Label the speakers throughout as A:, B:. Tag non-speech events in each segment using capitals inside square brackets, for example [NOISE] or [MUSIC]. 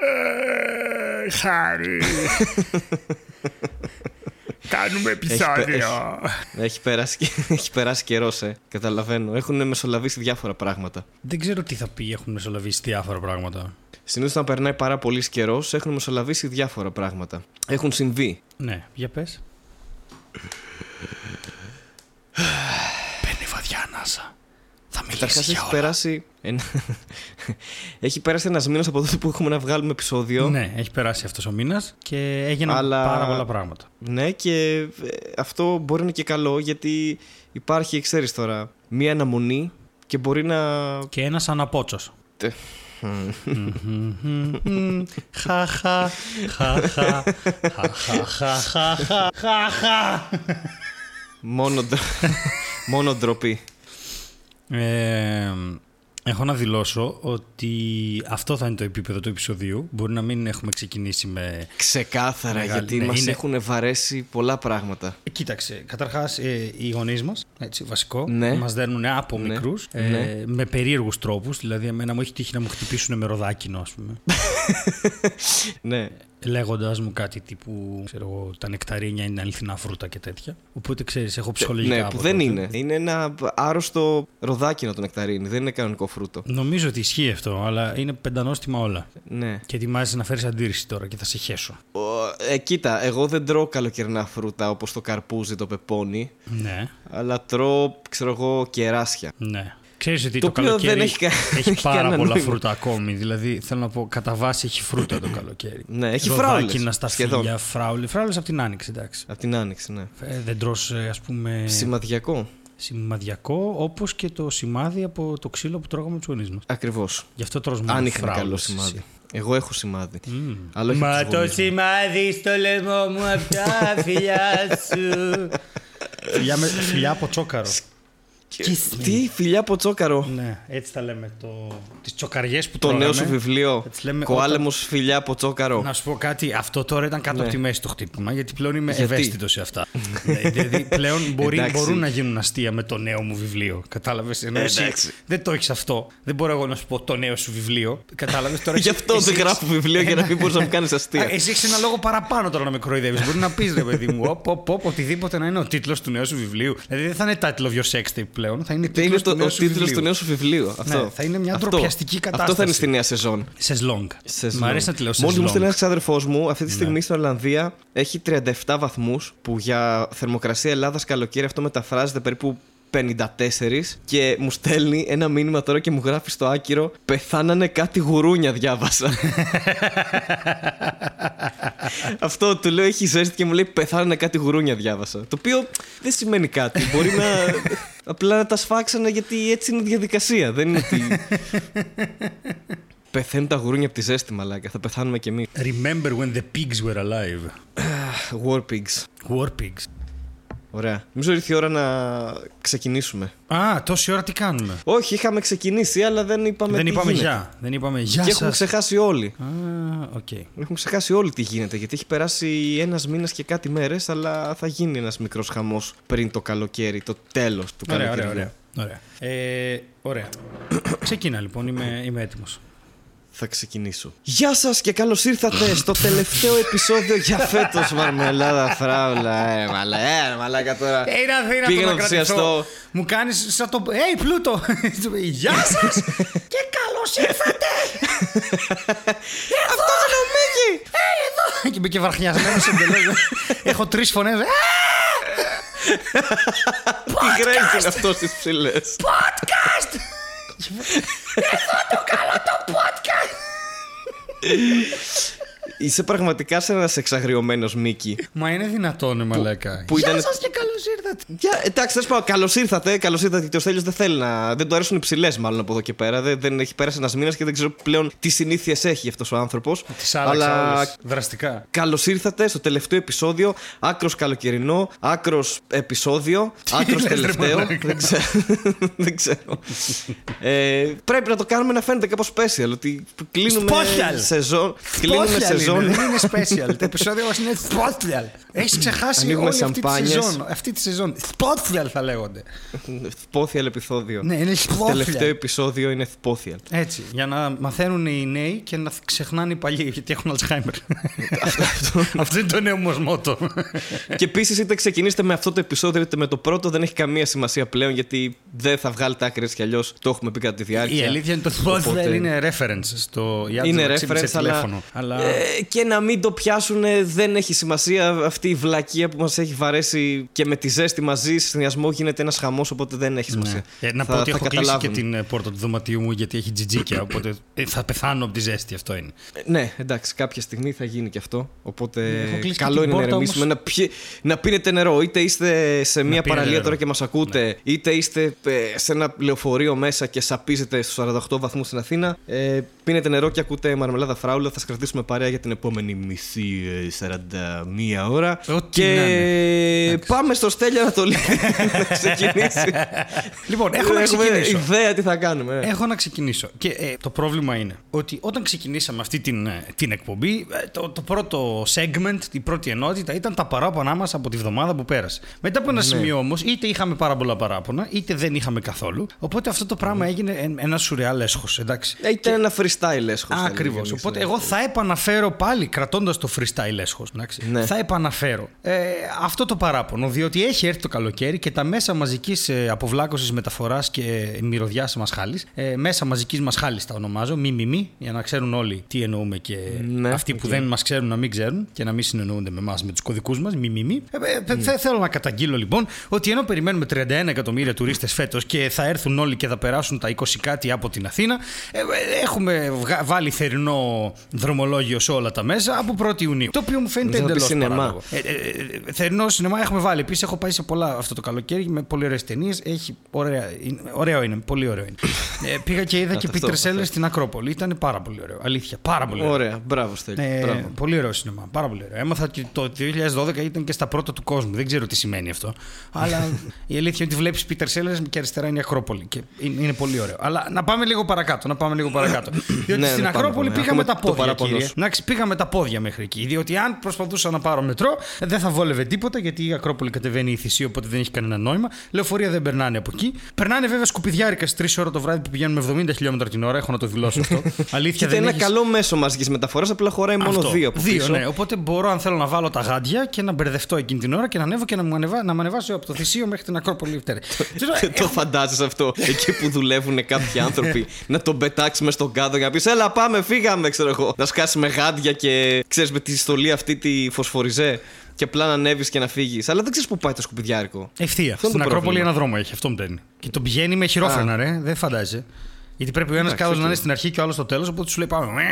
A: Ε, Χάρη. Κάνουμε επεισόδιο.
B: Έχει περάσει, [LAUGHS] έχει περάσει καιρός, ε. Καταλαβαίνω. Έχουν μεσολαβήσει διάφορα πράγματα.
A: Δεν ξέρω τι θα πει, έχουν μεσολαβήσει διάφορα πράγματα.
B: Συνήθως όταν περνάει πάρα πολύς καιρός, έχουν μεσολαβήσει διάφορα πράγματα. Έχουν συμβεί.
A: Ναι, για πες. Παίρνει βαδιά ανάσα. Θα μιλήσει
B: Καταρχά
A: για
B: έχει
A: όλα.
B: περάσει. ένα- έχει περάσει ένα μήνα από τότε που έχουμε να βγάλουμε επεισόδιο.
A: Ναι, έχει περάσει αυτό ο μήνα και έγιναν
B: Αλλά-
A: πάρα πολλά πράγματα.
B: Ναι, και ε, αυτό μπορεί να είναι και καλό γιατί υπάρχει, ξέρει τώρα, μία αναμονή και μπορεί να.
A: Και ένα αναπότσο.
B: Τε-
A: Χαχα, χαχα, χαχα, χαχα.
B: Μόνο, ντρο- μόνο ντροπή.
A: Ε, έχω να δηλώσω ότι αυτό θα είναι το επίπεδο του επεισοδίου. Μπορεί να μην έχουμε ξεκινήσει με.
B: Ξεκάθαρα,
A: Μεγάλη-
B: γιατί
A: ναι,
B: μας
A: είναι-
B: έχουν βαρέσει πολλά πράγματα.
A: Κοίταξε, καταρχάς οι γονείς μας, έτσι βασικό,
B: Ναι.
A: μας δέρνουν από
B: Ναι.
A: μικρούς
B: Ναι.
A: με περίεργους τρόπους. Δηλαδή, εμένα μου έχει τύχει να μου χτυπήσουν με ροδάκινο, ας πούμε. [LAUGHS]
B: Ναι.
A: Λέγοντα μου κάτι τύπου, ξέρω εγώ, τα νεκταρίνια είναι αληθινά φρούτα και τέτοια. Οπότε ξέρεις, έχω ψυχολογικά.
B: Ναι,
A: από
B: που δεν
A: τότε.
B: είναι. Είναι ένα άρρωστο ροδάκινο το νεκταρίνι. Δεν είναι κανονικό φρούτο.
A: Νομίζω ότι ισχύει αυτό, αλλά είναι πεντανόστιμα όλα.
B: Ναι.
A: Και ετοιμάζεσαι να φέρεις αντίρρηση τώρα και θα σε χέσω.
B: Ο, ε, κοίτα, εγώ δεν τρώω καλοκαιρινά φρούτα όπως το καρπούζι, το πεπόνι,
A: Ναι,
B: αλλά τρώω, ξέρω εγώ, κεράσια.
A: ναι. Ξέρεις ότι
B: Το
A: το,
B: οποίο
A: καλοκαίρι
B: δεν έχει κα-
A: έχει [LAUGHS]
B: έχει
A: πάρα
B: κανένα
A: πολλά
B: νόημα.
A: φρούτα ακόμη. Δηλαδή, θέλω να πω, κατά βάση έχει φρούτα το καλοκαίρι.
B: Ναι, έχει
A: Ροδάκινα
B: φράουλες,
A: στα
B: σχεδόν.
A: φύλλα, φράουλες. Φράουλες από την άνοιξη, εντάξει.
B: Από την άνοιξη, ναι.
A: Ε, δεν τρως, ε, ας πούμε,
B: Σημαδιακό.
A: σημαδιακό, όπως και το σημάδι από το ξύλο που τρώγαμε με τους γονείς μας.
B: Ακριβώς.
A: Γι' αυτό τρως μόνο
B: Αν είχαν
A: φράουλες
B: καλό
A: εσύ.
B: σημάδι. Εγώ έχω σημάδι.
A: Μμμ.
B: Αλλά όχι
A: Μα
B: από τους
A: το
B: γονείς μου.
A: σημάδι στο λαιμό μου από τα φιλιά σου. φιλιά, με, φιλιά από τσόκαρο. Kiss me.
B: Τι, φιλιά από τσόκαρο.
A: Ναι, έτσι τα λέμε. Το... Τις τσοκαριές που
B: Το
A: τρώγαμε.
B: νέο σου βιβλίο.
A: Έτσι λέμε
B: Κοάλεμος φιλιά από τσόκαρο.
A: Να σου πω κάτι, αυτό τώρα ήταν κάτω
B: Ναι.
A: από τη μέση το χτύπημα, γιατί πλέον είμαι
B: Γιατί;
A: ευαίσθητος σε αυτά. Ναι, δηλαδή πλέον μπορεί,
B: Εντάξει.
A: μπορούν να γίνουν αστεία με το νέο μου βιβλίο. Κατάλαβες; Ενώ εσύ
B: Εντάξει.
A: δεν το έχεις αυτό. Δεν μπορώ εγώ να σου πω το νέο σου βιβλίο. Κατάλαβες; Τώρα. [LAUGHS]
B: Γι'
A: εσύ-
B: αυτό
A: εσύ
B: δεν
A: έχεις-
B: γράφω βιβλίο για να μην μπορείς να μου κάνεις
A: Α,
B: αστεία. [LAUGHS]
A: Εσύ έχεις ένα λόγο παραπάνω τώρα να με κροϊδεύει. Μπορεί να πεις ρε παιδί μου, οπ, οπ, οπ, οτιδήποτε να είναι ο τίτλος του νέου σου βιβλίου. Δηλαδή δεν θα είναι title of your sex tape πλέον, θα είναι
B: Δεν είναι
A: τίτλος
B: το,
A: του νέου
B: ο
A: σου
B: τίτλος
A: βιβλίου.
B: του νέου σου βιβλίου. Αυτό.
A: θα είναι μια
B: Αυτό.
A: ντροπιαστική
B: Αυτό θα
A: κατάσταση.
B: είναι στη νέα σεζόν.
A: Σεσλόγκ.
B: Σεζόν.
A: Μ' αρέσει να τη λέω
B: Μόλις μου στείλει
A: σεσλόγκ.
B: ένας ξάδερφός μου, αυτή τη
A: Ναι.
B: στιγμή στην Ολλανδία έχει 37 βαθμούς, που για θερμοκρασία Ελλάδας καλοκαίρι αυτό μεταφράζεται περίπου 54 και μου στέλνει ένα μήνυμα τώρα και μου γράφει στο άκυρο Πεθάνανε κάτι γουρούνια διάβασα [LAUGHS] Αυτό του λέω έχει ζέστη και μου λέει Πεθάνανε κάτι γουρούνια διάβασα Το οποίο δεν σημαίνει κάτι. Μπορεί να [LAUGHS] απλά να τα σφάξανε γιατί έτσι είναι η διαδικασία. Δεν είναι ότι Πεθαίνουν τα γουρούνια από τη ζέστη μαλάκα. Θα πεθάνουμε κι εμείς
A: Remember when the pigs were alive.
B: War Pigs.
A: War pigs.
B: Ωραία Νομίζω ήρθε η ώρα να ξεκινήσουμε
A: Α, τόση ώρα τι κάνουμε;
B: Όχι είχαμε ξεκινήσει αλλά δεν είπαμε
A: δεν
B: τι
A: είπαμε
B: γίνεται.
A: γεια. Δεν είπαμε γεια
B: Και
A: σας.
B: έχουμε ξεχάσει όλοι
A: Α, οκ.
B: Έχουμε ξεχάσει όλοι τι γίνεται γιατί έχει περάσει ένας μήνας και κάτι μέρες, αλλά θα γίνει ένας μικρός χαμός πριν το καλοκαίρι, το τέλος του
A: Ωραία,
B: καλοκαιριού.
A: ωραία, ωραία. ωραία. Ε, ωραία. [CLEARS THROAT] Ξεκίνα λοιπόν, είμαι, είμαι έτοιμος.
B: Θα ξεκινήσω. Γεια σας και καλώς ήρθατε στο τελευταίο επεισόδιο για φέτος Μαρμελάδα Φράουλα. Ε, μαλα, ε, μαλάκα τώρα.
A: Ε, είναι αδύνατο
B: Πήγα
A: να
B: να
A: κρατηθώ.
B: ενθουσιαστώ.
A: Μου κάνεις σαν το... Hey, Πλούτο! Γεια σας και καλώς ήρθατε!
B: Αυτό είναι ο Μίκη!
A: και είμαι και βαρχνιασμένος εντελώς. Έχω τρεις φωνές. Ε,
B: Τι γκρέις είναι αυτό στις ψηλές.
A: Podcast! Εδώ το καλό το podcast!
B: Είσαι πραγματικά σε ένας εξαγριωμένος Μίκη.
A: Μα είναι δυνατόν, μαλάκα.
B: που ήταν-
A: Γεια σας και καλώς ήρθατε.
B: Για, εντάξει, θα σου πω, καλώς ήρθατε. Καλώς ήρθατε γιατί ο Στέλιος δεν θέλει να. Δεν του αρέσουν οι ψηλές, μάλλον από εδώ και πέρα. Δεν, δεν έχει πέρασει ένας μήνας και δεν ξέρω πλέον τι συνήθειες έχει αυτός ο άνθρωπος.
A: Τις άλλαξα όλες. Δραστικά.
B: Καλώς ήρθατε στο τελευταίο επεισόδιο. Άκρος καλοκαιρινό, άκρος επεισόδιο, [LAUGHS] άκρος
A: λες, ρε
B: τελευταίο.
A: μαλάκα.
B: δεν ξέρω. [LAUGHS] δεν ξέρω. ε, πρέπει να το κάνουμε να φαίνεται κάπως special. Ότι κλείνουμε
A: Special.
B: σεζόν. Κλείνουμε
A: Special
B: σεζόν.
A: είναι, δεν είναι [LAUGHS] special. Το επεισόδιο μας είναι special. Έχεις ξεχάσει
B: Ανοίγουμε
A: όλη αυτή τη
B: σαμπάνιες.
A: σεζόν. Αυτή αυτή τη σεζόν. Σπότφιαλ θα λέγονται.
B: Θπόθιαλ επεισόδιο.
A: Ναι, είναι
B: Το
A: σπότφιαλ.
B: τελευταίο επεισόδιο είναι Θπόθιαλ.
A: Έτσι, για να μαθαίνουν οι νέοι και να ξεχνάνε οι παλιοί γιατί έχουν Αλτσχάιμερ. Αυτό είναι το νέο μου μότο.
B: και επίσης, είτε ξεκινήσετε με αυτό το επεισόδιο είτε με το πρώτο, δεν έχει καμία σημασία πλέον γιατί δεν θα βγάλετε άκρες κι αλλιώς. Το έχουμε πει κατά τη διάρκεια.
A: Η αλήθεια είναι το Spotify
B: Οπότε-
A: είναι reference στο η
B: Είναι
A: Άντζελα ξύπνησε
B: reference, αλλά,
A: τηλέφωνο. Αλλά...
B: ε, και να μην το πιάσουν δεν έχει σημασία αυτή η βλακεία που μας έχει βαρέσει και με τη ζέστη μαζί συνδυασμό γίνεται ένας χαμός οπότε δεν έχεις σημασία.
A: Ναι. Ε, να
B: Θα-
A: πω ότι
B: θα
A: έχω κλείσει και
B: καταλάβουν.
A: την ε, πόρτα του δωματίου μου γιατί έχει τζιτζίκια. [CLEARS THROAT] οπότε ε, θα πεθάνω από τη ζέστη, αυτό είναι.
B: Ε, Ναι, εντάξει, κάποια στιγμή θα γίνει και αυτό. Οπότε
A: Έχω κλείσει και
B: καλό
A: την
B: είναι να
A: πόρτα,
B: ηρεμήσουμε. Να, πιε- να πίνετε νερό. Είτε είστε σε μια
A: πίνετε
B: παραλία
A: νερό.
B: τώρα και μας ακούτε, είτε είστε ε, σε ένα λεωφορείο μέσα και σαπίζετε στους 48 βαθμούς στην Αθήνα. Ε, πίνετε νερό και ακούτε μαρμελάδα φράουλα. Θα σα κρατήσουμε παρέα για την επόμενη μισή ε, 41 ώρα.
A: Ό,τι
B: και
A: να είναι.
B: πάμε στο Στέλιο Ανατολή να ξεκινήσει. [LAUGHS]
A: Λοιπόν, έχω να
B: Έχουμε
A: ξεκινήσω.
B: ιδέα τι θα κάνουμε. ε.
A: Έχω να ξεκινήσω. Και ε, το πρόβλημα είναι ότι όταν ξεκινήσαμε αυτή την, ε, την εκπομπή, ε, το, το πρώτο segment, η πρώτη ενότητα ήταν τα παράπονά μας από τη βδομάδα που πέρασε. Μετά από ένα σημείο όμως, είτε είχαμε πάρα πολλά παράπονα, είτε δεν είχαμε καθόλου. Οπότε αυτό το πράγμα έγινε ε, ένα σουρεάλ έσχος, εντάξει.
B: Ε, Ήταν ένα freestyle έσχος. θα
A: Ακριβώς.
B: έλεγε κανείς,
A: Οπότε
B: ναι.
A: εγώ θα επαναφέρω πάλι, κρατώντας το freestyle έσχος,
B: Ναι.
A: θα επαναφέρω ε, αυτό το παράπονο, διότι έχει έρθει το καλοκαίρι και τα μέσα μαζικής ε, αποβλάκωσης μεταφοράς και μυρωδιάς μασχάλη, ε, μέσα μαζικής μασχάλη τα ονομάζω, μη μη μη, για να ξέρουν όλοι τι εννοούμε και
B: Ναι,
A: αυτοί που
B: οκ.
A: δεν μας ξέρουν να μην ξέρουν και να μην συνεννοούνται με εμάς με τους κωδικούς μας, μη μη μη. Ε, ε, θε- Θέλω να καταγγείλω λοιπόν ότι ενώ περιμένουμε 31 εκατομμύρια τουρίστες φέτος και θα έρθουν όλοι και θα περάσουν τα 20 κάτι από την Αθήνα, ε, ε, έχουμε βγα- βάλει θερινό δρομολόγιο σε όλα τα μέσα από 1η Ιουνίου. Το οποίο μου φαίνεται
B: Νομίζω να
A: εντελώς
B: πει σινεμά.
A: παράλογο. Ε, ε, ε, θερινό σινεμά έχουμε βάλει. Επίσης έχω πάει σε πολλά αυτό το καλοκαίρι με πολύ ωραίες ταινίες. Έχει ωραία, είναι- ωραίο είναι, πολύ ωραίο είναι. [LAUGHS] ε, πήγα και είδα και
B: αυτό,
A: Peter
B: αυτό.
A: Sellers στην Ακρόπολη. Ήταν πάρα πολύ ωραίο. Αλήθεια. Πάρα πολύ ωραίο.
B: Ωραία, μπράβο Στέλιο.
A: Ε,
B: μπράβο.
A: πολύ ωραίο σινεμά. Πάρα πολύ ωραίο. Έμαθα ότι το 2012 ήταν και στα πρώτα του κόσμου. Δεν ξέρω τι σημαίνει αυτό. Αλλά [LAUGHS] η αλήθεια είναι ότι βλέπεις Peter Sellers και αριστερά είναι η Ακρόπολη. Και είναι, είναι πολύ ωραίο. Αλλά να πάμε λίγο παρακάτω. Να πάμε λίγο παρακάτω. Διότι
B: Ναι,
A: στην
B: ναι, πάμε,
A: Ακρόπολη
B: πάμε.
A: πήγαμε
B: Ακούμε
A: τα
B: το
A: πόδια.
B: παράπονο
A: Κύριε.
B: σου.
A: Εντάξει, πήγαμε τα πόδια μέχρι εκεί. Διότι αν προσπαθούσα να πάρω μετρό, δεν θα βόλευε τίποτα γιατί η Ακρόπολη κατεβαίνει η θυσία, οπότε δεν έχει κανένα νόημα. Λεωφορεία δεν περνάνε από εκεί. Περνάνε βέβαια σκουπιδιάρικα στι 3 ώρα το βράδυ που πηγαίνουμε 70 χιλιόμετρα την ώρα. Έχω να το δηλώσω αυτό. [LAUGHS] Αλήθεια
B: Κοίτα,
A: δεν
B: είναι ένα
A: έχεις-
B: καλό μέσο μαζικής μεταφοράς, απλά χωράει μόνο
A: αυτό.
B: δύο από
A: Δύο,
B: πίσω.
A: ναι. Οπότε μπορώ, αν θέλω να βάλω τα γάντια και να μπερδευτώ εκείνη την ώρα και να ανέβω και να, μου ανεβα... να με ανεβάσω από το θυσίο μέχρι την Ακρόπολη. Φτέρε. [LAUGHS]
B: το φαντάζεσαι αυτό. Εκεί που δουλεύουν κάποιοι άνθρωποι [LAUGHS] να τον πετάξει με στον κάδο για να πεις Έλα, πάμε, φύγαμε, ξέρω εγώ. Να σκάσει με γάντια και ξέρεις με τη στολή αυτή τη φωσφοριζέ και απλά να ανέβεις και να φύγεις. Αλλά δεν ξέρεις πού πάει το σκουπιδιάρικο.
A: Ευθεία.
B: Αυτό είναι
A: Στην
B: το
A: Ακρόπολη
B: πρόβλημα.
A: ένα δρόμο έχει. Αυτό μου παίρνει. Και τον πηγαίνει με χειρόφρενα, ρε. Δεν φαντάζεσαι. Γιατί πρέπει ο ένας
B: Εντάξει,
A: κάδο
B: οκ.
A: να είναι στην αρχή και ο άλλος στο τέλος, οπότε σου λέει πάμε.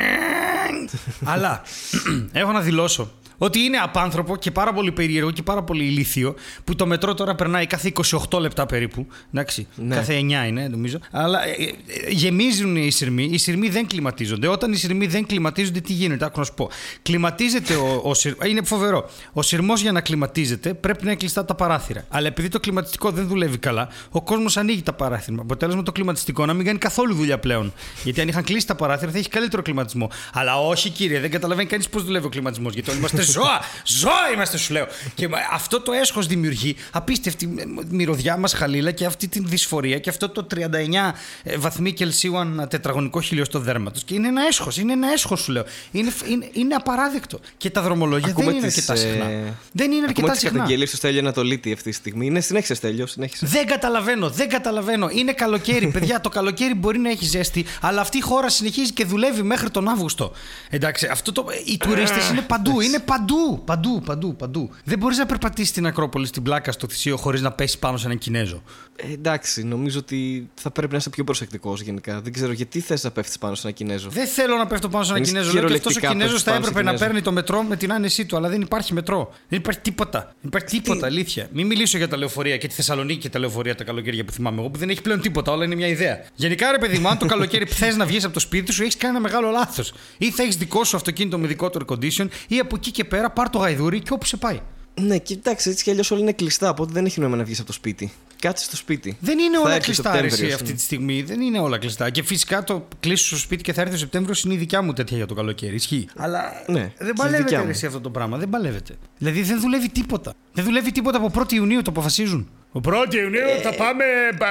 A: [LAUGHS] Αλλά [CLEARS THROAT] έχω να δηλώσω ότι είναι απάνθρωπο και πάρα πολύ περίεργο και πάρα πολύ ηλίθιο που το μετρό τώρα περνάει κάθε 28 λεπτά περίπου. Εντάξει,
B: Ναι.
A: κάθε 9 είναι νομίζω. Αλλά ε, ε, γεμίζουν οι συρμοί. Οι συρμοί δεν κλιματίζονται. Όταν οι συρμοί δεν κλιματίζονται, τι γίνεται, άκου να σου πω. Κλιματίζεται ο, ο σειρ- Είναι φοβερό. Ο σειρμός για να κλιματίζεται πρέπει να είναι κλειστά τα παράθυρα. Αλλά επειδή το κλιματιστικό δεν δουλεύει καλά, ο κόσμος ανοίγει τα παράθυρα. Αποτέλεσμα το κλιματιστικό να μην κάνει καθόλου δουλειά πλέον. Γιατί αν είχαν κλείσει τα παράθυρα θα έχει καλύτερο κλιματισμό. Αλλά όχι, κύριε, δεν καταλαβαίνει κανείς πώς δουλεύει ο κλιματισμός. Γιατί όλοι είμαστε ζώα! Ζώα είμαστε, σου λέω. Και μα- αυτό το έσχος δημιουργεί απίστευτη μυρωδιά μας χαλίλα και αυτή τη δυσφορία και αυτό το 39 ε, βαθμοί Κελσίου ανά τετραγωνικό χιλιοστό δέρματος. Και είναι ένα έσχος, είναι ένα έσχος, σου λέω. Είναι, είναι, είναι απαράδεκτο. Και τα δρομολόγια
B: Ακούμε
A: δεν είναι
B: τις,
A: αρκετά συχνά.
B: ε,
A: Δεν είναι
B: Ακούμε
A: αρκετά
B: τις
A: συχνά.
B: καταγγελίες του Στέλιο Ανατολίτη αυτή τη στιγμή. Είναι συνέχισε Στέλιο, συνέχισε.
A: Δεν καταλαβαίνω, δεν καταλαβαίνω. Είναι καλοκαίρι, [LAUGHS] παιδιά. το καλοκαίρι μπορεί να έχει ζέστη, αλλά αυτή η χώρα συνεχίζει και δουλεύει μέχρι τον Αύγουστο. Εντάξει, αυτό το. Οι τουρίστες είναι παντού, είναι παντού. Παντού, παντού, παντού. Δεν μπορείς να περπατήσεις στην Ακρόπολη, στην πλάκα, στο θυσίο, χωρίς να πέσεις πάνω σε έναν Κινέζο.
B: Ε, εντάξει, νομίζω ότι θα πρέπει να είσαι πιο προσεκτικός γενικά. Δεν ξέρω γιατί θες να πέφτεις πάνω σε ένα Κινέζο.
A: Δεν θέλω να πέφτω πάνω σε έναν
B: Εμείς
A: Κινέζο. Λέω και αυτός ο
B: κυριολεκτικά
A: Κινέζος
B: πέφτεις
A: θα
B: πάνω σε
A: έπρεπε να
B: Κινέζο.
A: παίρνει το μετρό με την άνεσή του, αλλά δεν υπάρχει μετρό. Δεν υπάρχει τίποτα. Δεν υπάρχει τίποτα, αλήθεια. Μην μιλήσω για τα λεωφορεία και τη Θεσσαλονίκη και τα λεωφορεία τα καλοκαίρια που θυμάμαι εγώ, που δεν έχει πλέον τίποτα. Όλα είναι μια ιδέα. Γενικά, ρε παιδί μου, αν το [LAUGHS] καλοκαίρι θες να βγεις από το σπίτι σου, έχεις κάνει ένα μεγάλο λάθος. Ή θα έχεις δικό σου αυτοκίνητο με δικό του air condition, ή από εκεί και πέρα πάρ το γαϊδούρι και όπου σε πάει.
B: Ναι, και εντάξει, έτσι κι αλλιώς όλα είναι κλειστά, οπότε δεν έχει νόημα να βγεις από το σπίτι. Κάτσε στο σπίτι.
A: Δεν είναι
B: Θα
A: όλα
B: έρθεις
A: κλειστά
B: Σεπτέμβριος,
A: αρέσει αυτή
B: ναι.
A: τη στιγμή. Δεν είναι όλα κλειστά. Και φυσικά το κλείσει στο σπίτι και θα έρθει ο Σεπτέμβριος είναι η δικιά μου τέτοια για το καλοκαίρι. Ισχύει. Αλλά
B: Ναι,
A: δεν
B: και η δικιά
A: παλεύεται
B: μου.
A: ρε, εσύ αυτό το πράγμα. Δεν παλεύεται. Δηλαδή δεν δουλεύει τίποτα. Δεν δουλεύει τίποτα από 1η Ιουνίου, το αποφασίζουν. Ο 1η Ιουνίου θα πάμε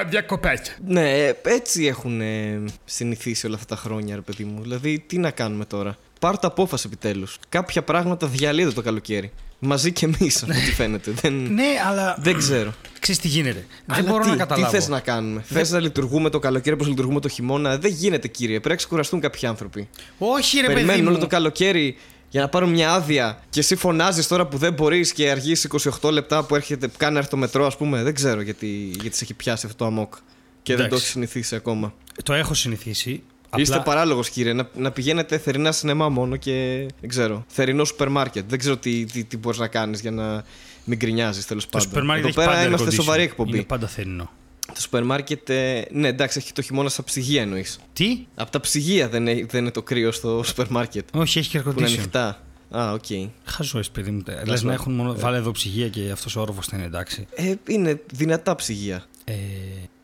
A: διακοπέ.
B: Ναι, ε, έτσι έχουν ε, συνηθίσει όλα αυτά τα χρόνια, ρε παιδί μου. Δηλαδή, τι να κάνουμε τώρα; Πάρτε απόφαση επιτέλους. Κάποια πράγματα διαλύονται το καλοκαίρι. Μαζί και εμείς, από ό,τι φαίνεται. δεν,
A: Ναι, αλλά.
B: δεν ξέρω.
A: Ξέρεις τι γίνεται. δεν
B: Αλλά
A: μπορώ
B: τι,
A: να καταλάβω.
B: Τι θες να κάνουμε; Θες να λειτουργούμε το καλοκαίρι όπως λειτουργούμε το χειμώνα; Δεν γίνεται, κύριε. Πρέπει να ξεκουραστούν κάποιοι άνθρωποι.
A: Όχι, ρε παιδί
B: Περιμένουν
A: μου.
B: όλο το καλοκαίρι για να πάρουν μια άδεια και εσύ φωνάζεις τώρα που δεν μπορείς και αργείς 28 λεπτά που έρχεται, κάνει να έρθει το μετρό, ας πούμε. Δεν ξέρω γιατί, γιατί σε έχει πιάσει αυτό το αμόκ. Και δεν το
A: Εντάξει.
B: έχεις συνηθίσει ακόμα.
A: Το έχω συνηθίσει.
B: Είστε
A: Απλά-
B: παράλογος, κύριε. Να, να πηγαίνετε θερινά σινεμά μόνο και. Δεν ξέρω. Θερινό σούπερ μάρκετ. Δεν ξέρω τι, τι, τι μπορείς να κάνεις για να μην γκρινιάζεις τέλος
A: Το
B: πάντων.
A: σούπερ μάρκετ
B: Εδώ
A: έχει
B: πέρα
A: πάντα
B: είμαστε
A: air condition.
B: σοβαρή εκπομπή.
A: Είναι πάντα θερινό.
B: Το σούπερ μάρκετ. ε, ναι, εντάξει, έχει το χειμώνα στα ψυγεία εννοείς.
A: Τι;
B: Από τα ψυγεία δεν, έχει- δεν είναι το κρύο στο σούπερ μάρκετ.
A: Όχι, έχει και air
B: Που είναι
A: condition.
B: ανοιχτά. Α, οκ.
A: Χαζός, εσύ, παιδί μου. Λες να έχουν μόνο. Βάλε εδώ ψυγεία και αυτός ο όροφος θα είναι εντάξει.
B: Ε, είναι δυνατά ψυγεία.
A: Ε,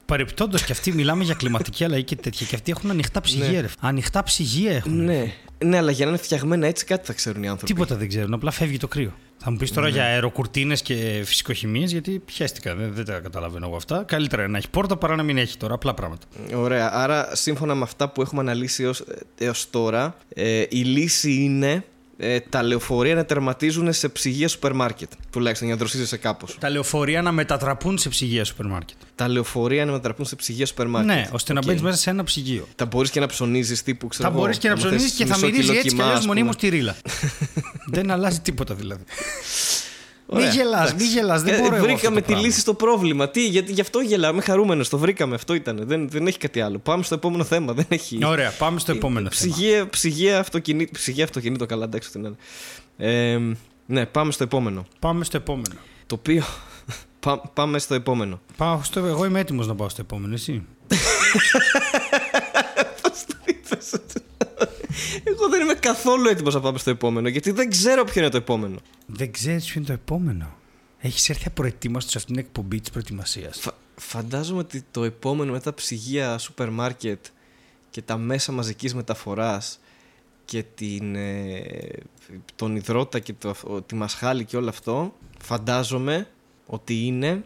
A: Παρεπιπτόντω και αυτοί μιλάμε για κλιματική αλλαγή και τέτοια. Και αυτοί έχουν ανοιχτά ψυγεία, ρε. Ανοιχτά ψυγεία έχουν.
B: Ναι. ναι, αλλά για να είναι φτιαγμένα έτσι κάτι θα ξέρουν οι άνθρωποι.
A: Τίποτα δεν ξέρουν. Απλά φεύγει το κρύο. Θα μου πεις τώρα
B: Ναι.
A: για αεροκουρτίνες και φυσικοχημίες, γιατί πιέστηκα. Δεν, δεν τα καταλαβαίνω εγώ αυτά. Καλύτερα να έχει πόρτα παρά να μην έχει τώρα. Απλά πράγματα.
B: Ωραία. Άρα, σύμφωνα με αυτά που έχουμε αναλύσει έως, έως τώρα, ε, η λύση είναι ε, τα λεωφορεία να τερματίζουν σε ψυγεία σούπερ μάρκετ. Τουλάχιστον για να δροσίζεσαι κάπως.
A: Τα λεωφορεία να μετατραπούν σε ψυγεία σούπερ μάρκετ.
B: Τα λεωφορεία να μετατραπούν σε ψυγεία σούπερ μάρκετ.
A: Ναι, ώστε να
B: Οκ.
A: μπαίνεις μέσα σε ένα ψυγείο.
B: Θα μπορείς και να ψωνίζεις τύπου ξέρω
A: Θα
B: εγώ,
A: μπορείς και να
B: άμα
A: ψωνίζει
B: θες
A: και θα
B: μισό
A: μυρίζεις
B: κιλό
A: έτσι κι
B: κιμά,
A: αλλιώ
B: ας
A: μονίμως
B: πούμε.
A: τη ρίλα. [LAUGHS] δεν αλλάζει τίποτα δηλαδή.
B: Ωραία,
A: Μη γελά,
B: εντάξει.
A: μη γελάς. Δεν
B: Ε,
A: μπορώ εγώ αυτό
B: βρήκαμε
A: το
B: τη
A: πράγμα.
B: λύση στο πρόβλημα. Τι, γιατί γι' αυτό γελάμε. Χαρούμενος. Το βρήκαμε. Αυτό ήταν. Δεν, δεν έχει κάτι άλλο. Πάμε στο επόμενο θέμα. Δεν έχει.
A: Ωραία, πάμε στο επόμενο θέμα.
B: Ψυγεία, ψυγεία, αυτοκινήτο, ψυγεία αυτοκινήτο, καλά, εντάξει, τι να είναι. Ε, ναι, πάμε στο επόμενο.
A: Πάμε στο επόμενο.
B: Το οποίο. [LAUGHS] Πά- πάμε στο επόμενο.
A: Πάω στο... Εγώ είμαι έτοιμος να πάω στο επόμενο, εσύ. [LAUGHS]
B: Εγώ δεν είμαι καθόλου έτοιμος να πάμε στο επόμενο, γιατί δεν ξέρω ποιο είναι το επόμενο.
A: Δεν ξέρεις ποιο είναι το επόμενο. Έχεις έρθει απροετοίμαστος σε αυτήν την εκπομπή της προετοιμασίας.
B: Φα- φαντάζομαι ότι το επόμενο μετά τα ψυγεία σούπερ μάρκετ και τα μέσα μαζικής μεταφοράς και την, ε, τον υδρότα και το, ο- τη μασχάλη και όλο αυτό φαντάζομαι ότι είναι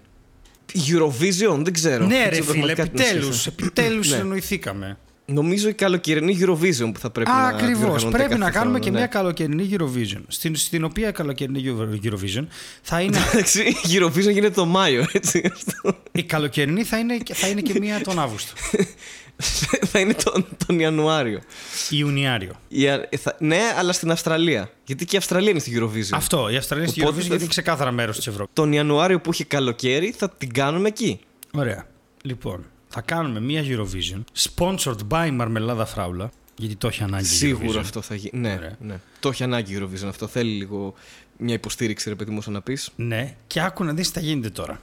B: Eurovision, δεν ξέρω.
A: Ναι,
B: Δεν
A: ρε
B: ξέρω
A: φίλε,
B: πραγματικά τι να
A: επιτέλους.
B: σκεφτώ.
A: Επιτέλους
B: Ναι.
A: συνεννοηθήκαμε.
B: Νομίζω η καλοκαιρινή Eurovision που θα πρέπει να
A: Ακριβώς.
B: διοργανώνεται
A: Πρέπει
B: κάθε
A: να κάνουμε
B: χρόνο,
A: και
B: ναι.
A: μια καλοκαιρινή Eurovision. Στην, στην οποία καλοκαιρινή Euro- Eurovision θα είναι. [LAUGHS]
B: Εντάξει, η Eurovision γίνεται το Μάιο, έτσι. αυτό.
A: η καλοκαιρινή θα είναι, και- θα είναι και μία τον Αύγουστο. [LAUGHS]
B: θα είναι τον, τον Ιανουάριο.
A: Ιουνιάριο.
B: Η Α- θα- ναι, αλλά στην Αυστραλία. Γιατί και η Αυστραλία είναι στη Eurovision.
A: Αυτό. Η Αυστραλία στη
B: Οπότε
A: Eurovision
B: θα-
A: γιατί είναι ξεκάθαρα μέρος της Ευρώπης.
B: Τον Ιανουάριο που έχει καλοκαίρι θα την κάνουμε εκεί.
A: Ωραία. Λοιπόν, θα κάνουμε μία Eurovision sponsored by Μαρμελάδα Φράουλα. Γιατί το έχει ανάγκη. η
B: Σίγουρα
A: Eurovision.
B: αυτό θα γίνει. Ναι,
A: Ωραία.
B: ναι. Το έχει ανάγκη η Eurovision αυτό. Θέλει λίγο μια υποστήριξη, ρε παιδί μου, όσο να πεις.
A: Ναι, και άκου να δεις τι θα γίνεται τώρα.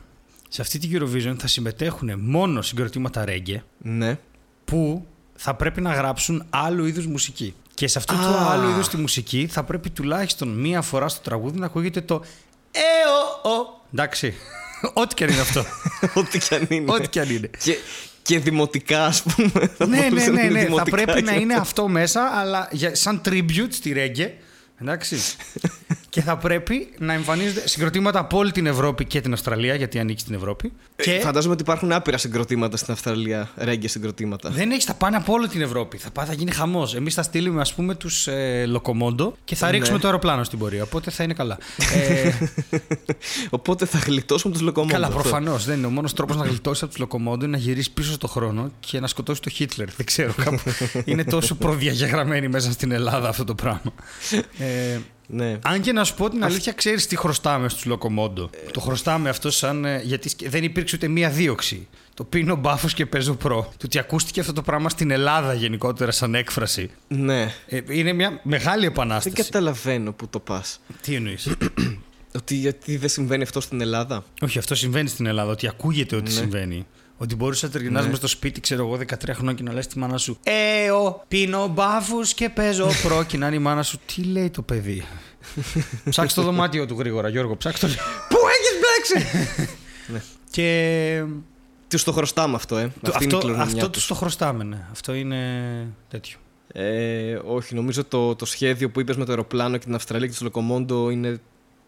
A: Σε αυτή τη Eurovision θα συμμετέχουν μόνο συγκροτήματα reggae
B: Ναι.
A: που θα πρέπει να γράψουν άλλου είδους μουσική. Και σε αυτό το
B: Α.
A: άλλο είδους τη μουσική θα πρέπει τουλάχιστον μία φορά στο τραγούδι να ακούγεται το «Ε, ο, ο». Εντάξει. Ό,τι και αν είναι αυτό. [LAUGHS]
B: Ό,τι κι αν είναι.
A: Ό,τι και αν είναι.
B: Και, και δημοτικά, ας πούμε. Θα
A: ναι, ναι,
B: μπορούσε να
A: ναι,
B: είναι
A: ναι. Θα
B: δημοτικά
A: πρέπει
B: και
A: να είναι αυτό μέσα, αλλά για, σαν tribute στη reggae. Εντάξει. [LAUGHS] και θα πρέπει να εμφανίζονται συγκροτήματα από όλη την Ευρώπη και την Αυστραλία, γιατί ανήκει στην Ευρώπη. Και
B: Φαντάζομαι ότι υπάρχουν άπειρα συγκροτήματα στην Αυστραλία, ρέγγε συγκροτήματα.
A: δεν έχει, θα πάνε από όλη την Ευρώπη. Θα, πάει, θα γίνει χαμός. Εμείς θα στείλουμε, ας πούμε, τους ε, Λοκομόντο και θα
B: Ναι.
A: ρίξουμε το αεροπλάνο στην πορεία. Οπότε θα είναι καλά. ε, [LAUGHS]
B: Οπότε θα γλιτώσουμε τους λοκομόντου.
A: καλά, προφανώς. Δεν είναι. Ο μόνος τρόπος να γλιτώσει από τους Λοκομόντο είναι να γυρίσει πίσω στο χρόνο και να σκοτώσει τον Χίτλερ. Δεν ξέρω. Κάπου. [LAUGHS] είναι τόσο προδιαγεγραμμένοι μέσα στην Ελλάδα αυτό το πράγμα. Ε,
B: Ναι.
A: αν και να σου πω την αλήθεια, ξέρεις τι χρωστάμε στους Λοκομόντο. Το χρωστάμε αυτό σαν. ε, γιατί σκ- δεν υπήρξε ούτε μία δίωξη. Το πίνω μπάφος και παίζω προ. Το ότι ακούστηκε αυτό το πράγμα στην Ελλάδα γενικότερα σαν έκφραση.
B: ναι.
A: Ε, είναι μια μεγάλη
B: Δεν
A: επανάσταση.
B: καταλαβαίνω που το πας.
A: Τι εννοείς; [CLEARS THROAT]
B: Ότι γιατί δεν συμβαίνει αυτό στην Ελλάδα;
A: Όχι, αυτό συμβαίνει στην Ελλάδα. Ότι ακούγεται ότι
B: Ναι.
A: συμβαίνει. Ότι μπορούσε να τριγυρνάς μες στο σπίτι, ξέρω εγώ, 13 χρόνια και να λες τη μάνα σου Ε, ο, πίνω μπάφους και παίζω προ. και να είναι η μάνα σου, τι λέει το παιδί; [LAUGHS] ψάξε το δωμάτιο του γρήγορα, Γιώργο, ψάξε το. [LAUGHS]
B: Πού έχεις μπλέξει! [LAUGHS]
A: και
B: Τους το χρωστάμε αυτό, ε.
A: το-
B: Αυτή είναι η
A: αυτό,
B: κληρονομιά
A: αυτό
B: τους.
A: τους το χρωστάμε, ναι. Αυτό είναι τέτοιο.
B: Ε, όχι, νομίζω το, το σχέδιο που είπες με το αεροπλάνο και την Αυστραλία και το Λοκομόντο είναι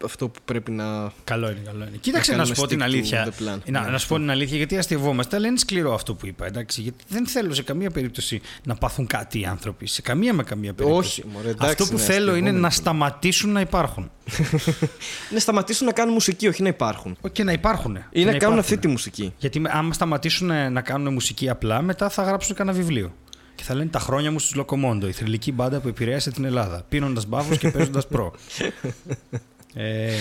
B: αυτό που πρέπει να.
A: Καλό είναι, καλό είναι. Κοίταξε να,
B: Να
A: σου πω
B: κάνουμε
A: την
B: stick to
A: αλήθεια.
B: the plan.
A: Να,
B: Ναι,
A: να σου πω την αλήθεια, γιατί αστευόμαστε, αλλά είναι σκληρό αυτό που είπα. Εντάξει, γιατί δεν θέλω σε καμία περίπτωση να πάθουν κάτι οι άνθρωποι. Σε καμία με καμία περίπτωση.
B: Όχι, μωρέ, εντάξει,
A: αυτό που
B: ναι,
A: θέλω είναι
B: αστευόμενοι
A: να
B: πολύ.
A: σταματήσουν να υπάρχουν. [LAUGHS]
B: Να σταματήσουν να κάνουν μουσική, όχι να υπάρχουν.
A: Και να υπάρχουν.
B: Ή να κάνουν αυτή τη μουσική.
A: Γιατί με- άμα σταματήσουν ε, να κάνουν μουσική απλά, μετά θα γράψουν κανένα βιβλίο. Και θα λένε τα χρόνια μου στους Λοκομόντο, η θρηλυκή μπάντα που επηρέασε την Ελλάδα. Πίνοντας μπάφους και παίζοντας προ. [LAUGHS] Ε,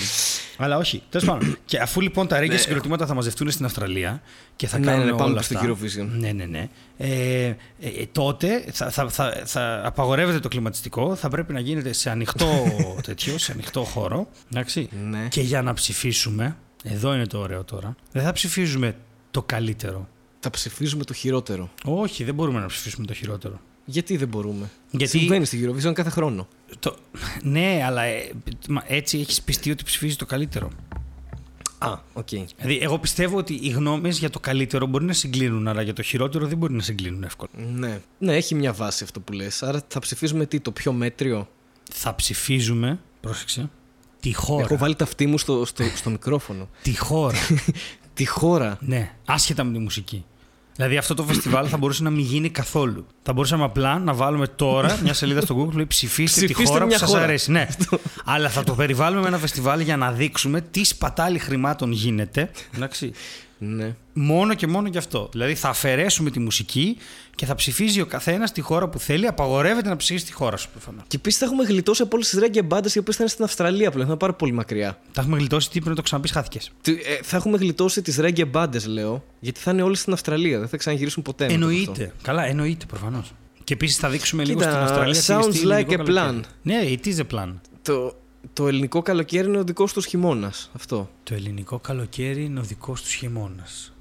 A: αλλά όχι. Τέλος πάντων. [CLEARS THROAT] Και αφού λοιπόν τα ρέγγια συγκροτήματα θα μαζευτούν στην Αυστραλία και θα
B: Ναι,
A: κάνουν
B: ναι, πάμε
A: όλα
B: και στο
A: αυτά.
B: Eurovision.
A: Ναι, ναι, ναι. Ε, ε, ε, τότε θα, θα, θα, θα απαγορεύεται το κλιματιστικό, θα πρέπει να γίνεται σε ανοιχτό [LAUGHS] τέτοιο, σε ανοιχτό χώρο. Εντάξει.
B: Ναι.
A: Και για να ψηφίσουμε, εδώ είναι το ωραίο τώρα, δεν θα ψηφίζουμε το καλύτερο.
B: Θα ψηφίζουμε το χειρότερο.
A: Όχι, δεν μπορούμε να ψηφίσουμε το χειρότερο.
B: Γιατί δεν μπορούμε;
A: Γιατί-
B: Συμβαίνει στη Eurovision κάθε χρόνο.
A: Το... Ναι, αλλά ε, μα έτσι έχεις πειστεί ότι ψηφίζεις το καλύτερο.
B: Α, οκ.
A: Δηλαδή, εγώ πιστεύω ότι οι γνώμες για το καλύτερο μπορεί να συγκλίνουν, αλλά για το χειρότερο δεν μπορεί να συγκλίνουν εύκολα.
B: Ναι. ναι, έχει μια βάση αυτό που λες. Άρα θα ψηφίζουμε τι, το πιο μέτριο;
A: Θα ψηφίζουμε, πρόσεξε, τη χώρα.
B: Έχω βάλει τα αυτή μου στο, στο, στο μικρόφωνο.
A: Τη χώρα. [LAUGHS]
B: Τη χώρα.
A: ναι, άσχετα με τη μουσική. Δηλαδή αυτό το φεστιβάλ θα μπορούσε να μην γίνει καθόλου. Θα μπορούσαμε απλά να βάλουμε τώρα μια σελίδα στο Google που λέει ψηφίστε, τη
B: Ψηφίστε
A: χώρα
B: μια
A: που σας
B: χώρα.
A: αρέσει. Ναι. Αλλά θα το περιβάλλουμε με ένα φεστιβάλ για να δείξουμε τι σπατάλη χρημάτων γίνεται. Εντάξει.
B: Ναι.
A: Μόνο και μόνο γι' αυτό. Δηλαδή θα αφαιρέσουμε τη μουσική και θα ψηφίζει ο καθένας τη χώρα που θέλει. Απαγορεύεται να ψηφίσει τη χώρα σου προφανώς.
B: Και επίσης θα έχουμε γλιτώσει από όλες τις ρέγγε μπάντες οι οποίες θα είναι στην Αυστραλία πλέον. Θα είναι πάρα πολύ μακριά.
A: Τα έχουμε γλιτώσει, τι πρέπει να το ξαναπείς, χάθηκες.
B: Τι- ε, θα έχουμε γλιτώσει τις ρέγγε μπάντες, λέω, γιατί θα είναι όλες στην Αυστραλία. Δεν θα ξαναγυρίσουν ποτέ. μετά από αυτό.
A: Εννοείται. Καλά, εννοείται προφανώς. Και επίσης θα δείξουμε λίγο
B: Κοίτα,
A: στην Αυστραλία. τι
B: sounds
A: εστί ελληνικό
B: like a
A: καλοκαίρι.
B: plan.
A: Ναι, it is a plan.
B: Το, το ελληνικό καλοκαίρι είναι ο δικός τους χειμώνας. Αυτό.
A: Το ελληνικό καλοκαίρι είναι ο δικός τους χειμώνας.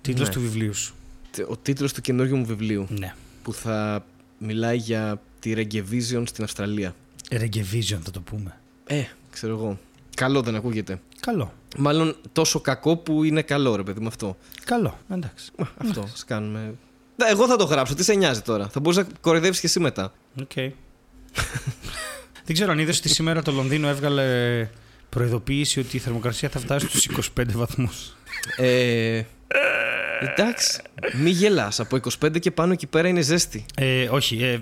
A: Τίτλος
B: Ναι.
A: του βιβλίου σου.
B: Τε- Ο τίτλος του καινούργιου μου βιβλίου
A: Ναι.
B: που θα μιλάει για τη Reggae Vision στην Αυστραλία.
A: Reggae Vision θα το πούμε.
B: Ε, ξέρω εγώ. Καλό δεν ακούγεται.
A: Καλό.
B: Μάλλον τόσο κακό που είναι καλό, ρε παιδί με αυτό.
A: Καλό. Εντάξει.
B: Μα, Αυτό, ας κάνουμε. Ναι, Εγώ θα το γράψω, τι σε νοιάζει τώρα. Θα μπορείς να κοροϊδεύεις και εσύ μετά.
A: Οκ. [LAUGHS] Δεν ξέρω αν είδες ότι σήμερα το Λονδίνο έβγαλε προειδοποίηση ότι η θερμοκρασία θα φτάσει στους 25 βαθμούς.
B: Ε, εντάξει, μη γελάς. Από 25 και πάνω εκεί πέρα είναι ζέστη.
A: Ε, όχι, ε, ε,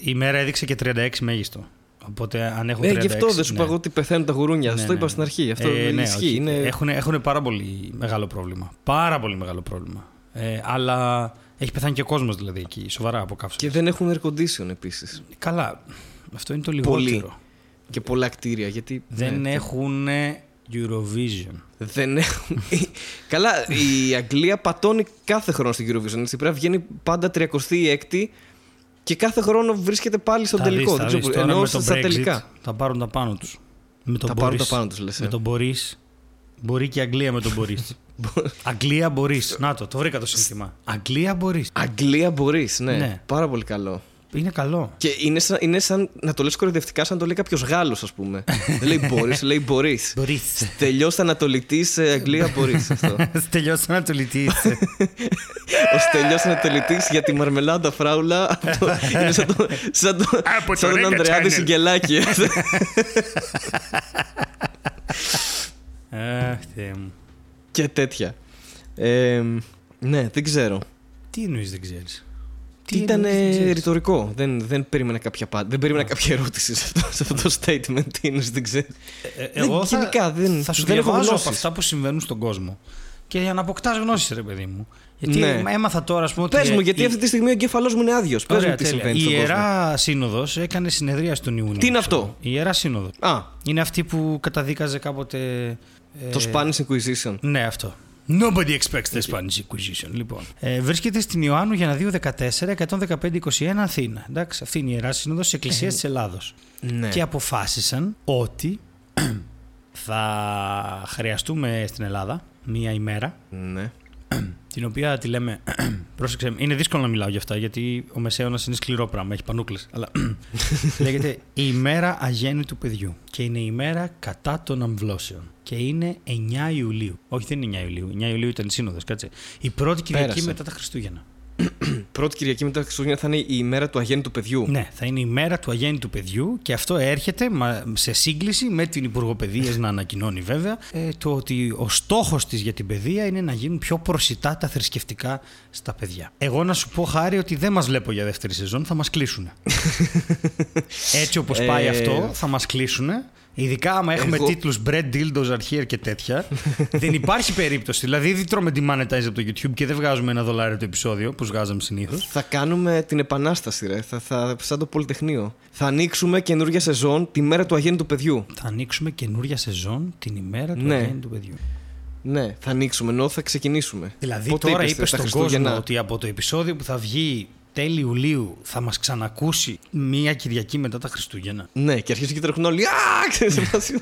A: η μέρα έδειξε και 36 μέγιστο. Οπότε αν έχουν
B: Ε,
A: 36...
B: γι' αυτό δεν σου
A: ναι.
B: είπα εγώ ότι πεθαίνουν τα γουρούνια.
A: Ναι,
B: Σας το
A: ναι,
B: είπα
A: ναι.
B: στην αρχή. Αυτό
A: Ε, ναι,
B: ισχύει.
A: όχι.
B: Είναι...
A: Έχουν, έχουν πάρα πολύ μεγάλο πρόβλημα. Πάρα πολύ μεγάλο πρόβλημα. Ε, αλλά έχει πεθάνει και ο κόσμος δηλαδή εκεί, σοβαρά από καύσωνα.
B: Και δεν έχουν air condition επίσης.
A: Καλά, αυτό είναι το λιγότερο.
B: Πολύ. Και πολλά κτίρια. Γιατί
A: Δεν
B: ναι,
A: έχουν Eurovision.
B: Δεν έχουν. Καλά, η Αγγλία πατώνει κάθε χρόνο στην Eurovision. Έτσι. Πρέπει να βγαίνει πάντα 36η και κάθε χρόνο βρίσκεται πάλι στον
A: Θα
B: τελικό.
A: δεις,
B: Δεν
A: θα
B: ξέρω
A: δεις.
B: πού-
A: Τώρα
B: Εννοώ
A: με το
B: στα
A: Brexit
B: τελικά.
A: Θα πάρουν τα πάνω τους. Με τον
B: Θα πάρουν
A: Boris.
B: τα πάνω τους, λες, ε.
A: Με τον Boris. Μπορεί και η Αγγλία με τον Boris. [LAUGHS] Αγγλία μπορεί. Να το, το βρήκα το σύνθημα. Αγγλία μπορεί.
B: Αγγλία μπορεί, ναι.
A: Ναι.
B: Πάρα πολύ καλό.
A: Είναι καλό.
B: Και είναι σαν, είναι σαν να το λες κοροϊδευτικά, σαν να το λέει κάποιος Γάλλος, ας πούμε. Δεν [LAUGHS] λέει μπορεί, λέει μπορείς.
A: Μπορείς.
B: Τελειώστε Ανατολιτή Αγγλία μπορείς. Αυτό. [LAUGHS]
A: Τελειώσει να το λυτίσει. [LAUGHS]
B: Ο τελειώ Ανατολιτή για τη μαρμελάδα φράουλα. αυτό είναι σαν, το, σαν, το,
A: Από
B: σαν
A: το
B: τον
A: Rega
B: Ανδρεάδη
A: Channel.
B: Σιγκελάκη.
A: Αχ, Θεέ μου.
B: και τέτοια. Ε, ναι, δεν ξέρω.
A: Τι εννοείς δεν ξέρεις;
B: Ήταν ρητορικό. Δεν, δεν περίμενα κάποια, πα- δεν περίμενα κάποια ερώτηση σε αυτό, σε αυτό το statement. Τι εννοείς, δεν ξέρω.
A: Εγώ θα,
B: γενικά, δεν-
A: θα σου
B: δεν έχω
A: διαβάζω
B: γνώσεις.
A: από αυτά που συμβαίνουν στον κόσμο. Και για να αποκτά γνώσεις, ρε παιδί μου. Γιατί
B: Ναι.
A: έμαθα τώρα, ας πούμε. ότι
B: Πες μου,
A: η-
B: γιατί
A: η-
B: αυτή τη στιγμή ο εγκέφαλός μου είναι άδειος. Πες
A: Ωραία,
B: μου τι
A: τέλεια.
B: συμβαίνει
A: Η
B: στον κόσμο.
A: Ιερά Σύνοδος έκανε συνεδρία στον Ιούνιο.
B: Τι είναι
A: ξέρω.
B: αυτό;
A: Η Ιερά Σύνοδο.
B: Α,
A: Είναι αυτή που καταδίκαζε κάποτε. ε,
B: το Spanish Inquisition.
A: Ναι, αυτό. Nobody expects the Spanish Inquisition. Λοιπόν, ε, βρίσκεται στην Ιωάννου για 2-14, 115-21 Αθήνα. Εντάξει, αυτή είναι η Ιερά Σύνοδος της Εκκλησίας της Ελλάδος.
B: Ναι.
A: Και αποφάσισαν ότι [CLEARS THROAT] θα χρειαστούμε στην Ελλάδα μία ημέρα
B: ναι.
A: την οποία τη λέμε. [CLEARS THROAT] Πρόσεξε, είναι δύσκολο να μιλάω γι' αυτά γιατί ο Μεσαίωνας είναι σκληρό πράγμα, έχει πανούκλες. Αλλά [CLEARS THROAT] λέγεται η ημέρα αγέννητου παιδιού και είναι η ημέρα κατά των αμβλώσεων. Και είναι 9 Ιουλίου. Όχι, δεν είναι 9 Ιουλίου. 9 Ιουλίου ήταν η σύνοδος, κάτσε. Η πρώτη Κυριακή
B: Πέρασε.
A: μετά τα Χριστούγεννα. [CLEARS THROAT]
B: Πρώτη Κυριακή μετά τα Χριστούγεννα θα είναι η ημέρα του αγέννητου παιδιού.
A: Ναι, θα είναι η μέρα του αγέννητου παιδιού και αυτό έρχεται μα- σε σύγκληση με την Υπουργό Παιδείας να ανακοινώνει βέβαια ε, το ότι ο στόχος της για την παιδεία είναι να γίνουν πιο προσιτά τα θρησκευτικά στα παιδιά. Εγώ να σου πω χάρη ότι δεν μας βλέπω για δεύτερη σεζόν, θα μας κλείσουν. [LAUGHS] Έτσι όπως πάει
B: Ε,
A: αυτό θα μας κλείσουν. Ειδικά άμα έχουμε
B: Εγώ-
A: τίτλους Bread Dildos are here και τέτοια, [LAUGHS] δεν υπάρχει περίπτωση. Δηλαδή, ήδη τρώμε τη monetize από το YouTube και δεν βγάζουμε ένα δολάριο το επεισόδιο, που βγάζαμε συνήθως.
B: Θα κάνουμε την επανάσταση, ρε. Θα, θα, σαν το Πολυτεχνείο. Θα ανοίξουμε καινούργια σεζόν τη μέρα του αγέννητου παιδιού.
A: Θα ανοίξουμε καινούρια σεζόν την ημέρα του
B: Ναι.
A: αγέννητου παιδιού.
B: Ναι, θα ανοίξουμε ενώ θα ξεκινήσουμε.
A: Δηλαδή
B: Πότε
A: τώρα
B: είπες,
A: είπες
B: τα
A: στον
B: Χριστούγεννα;
A: κόσμο ότι από το επεισόδιο που θα βγει τέλη Ιουλίου θα μας ξανακούσει μία Κυριακή μετά τα Χριστούγεννα;
B: Ναι, και αρχίζουν και τρέχουν όλοι. Α, ξέρεις, βάζει-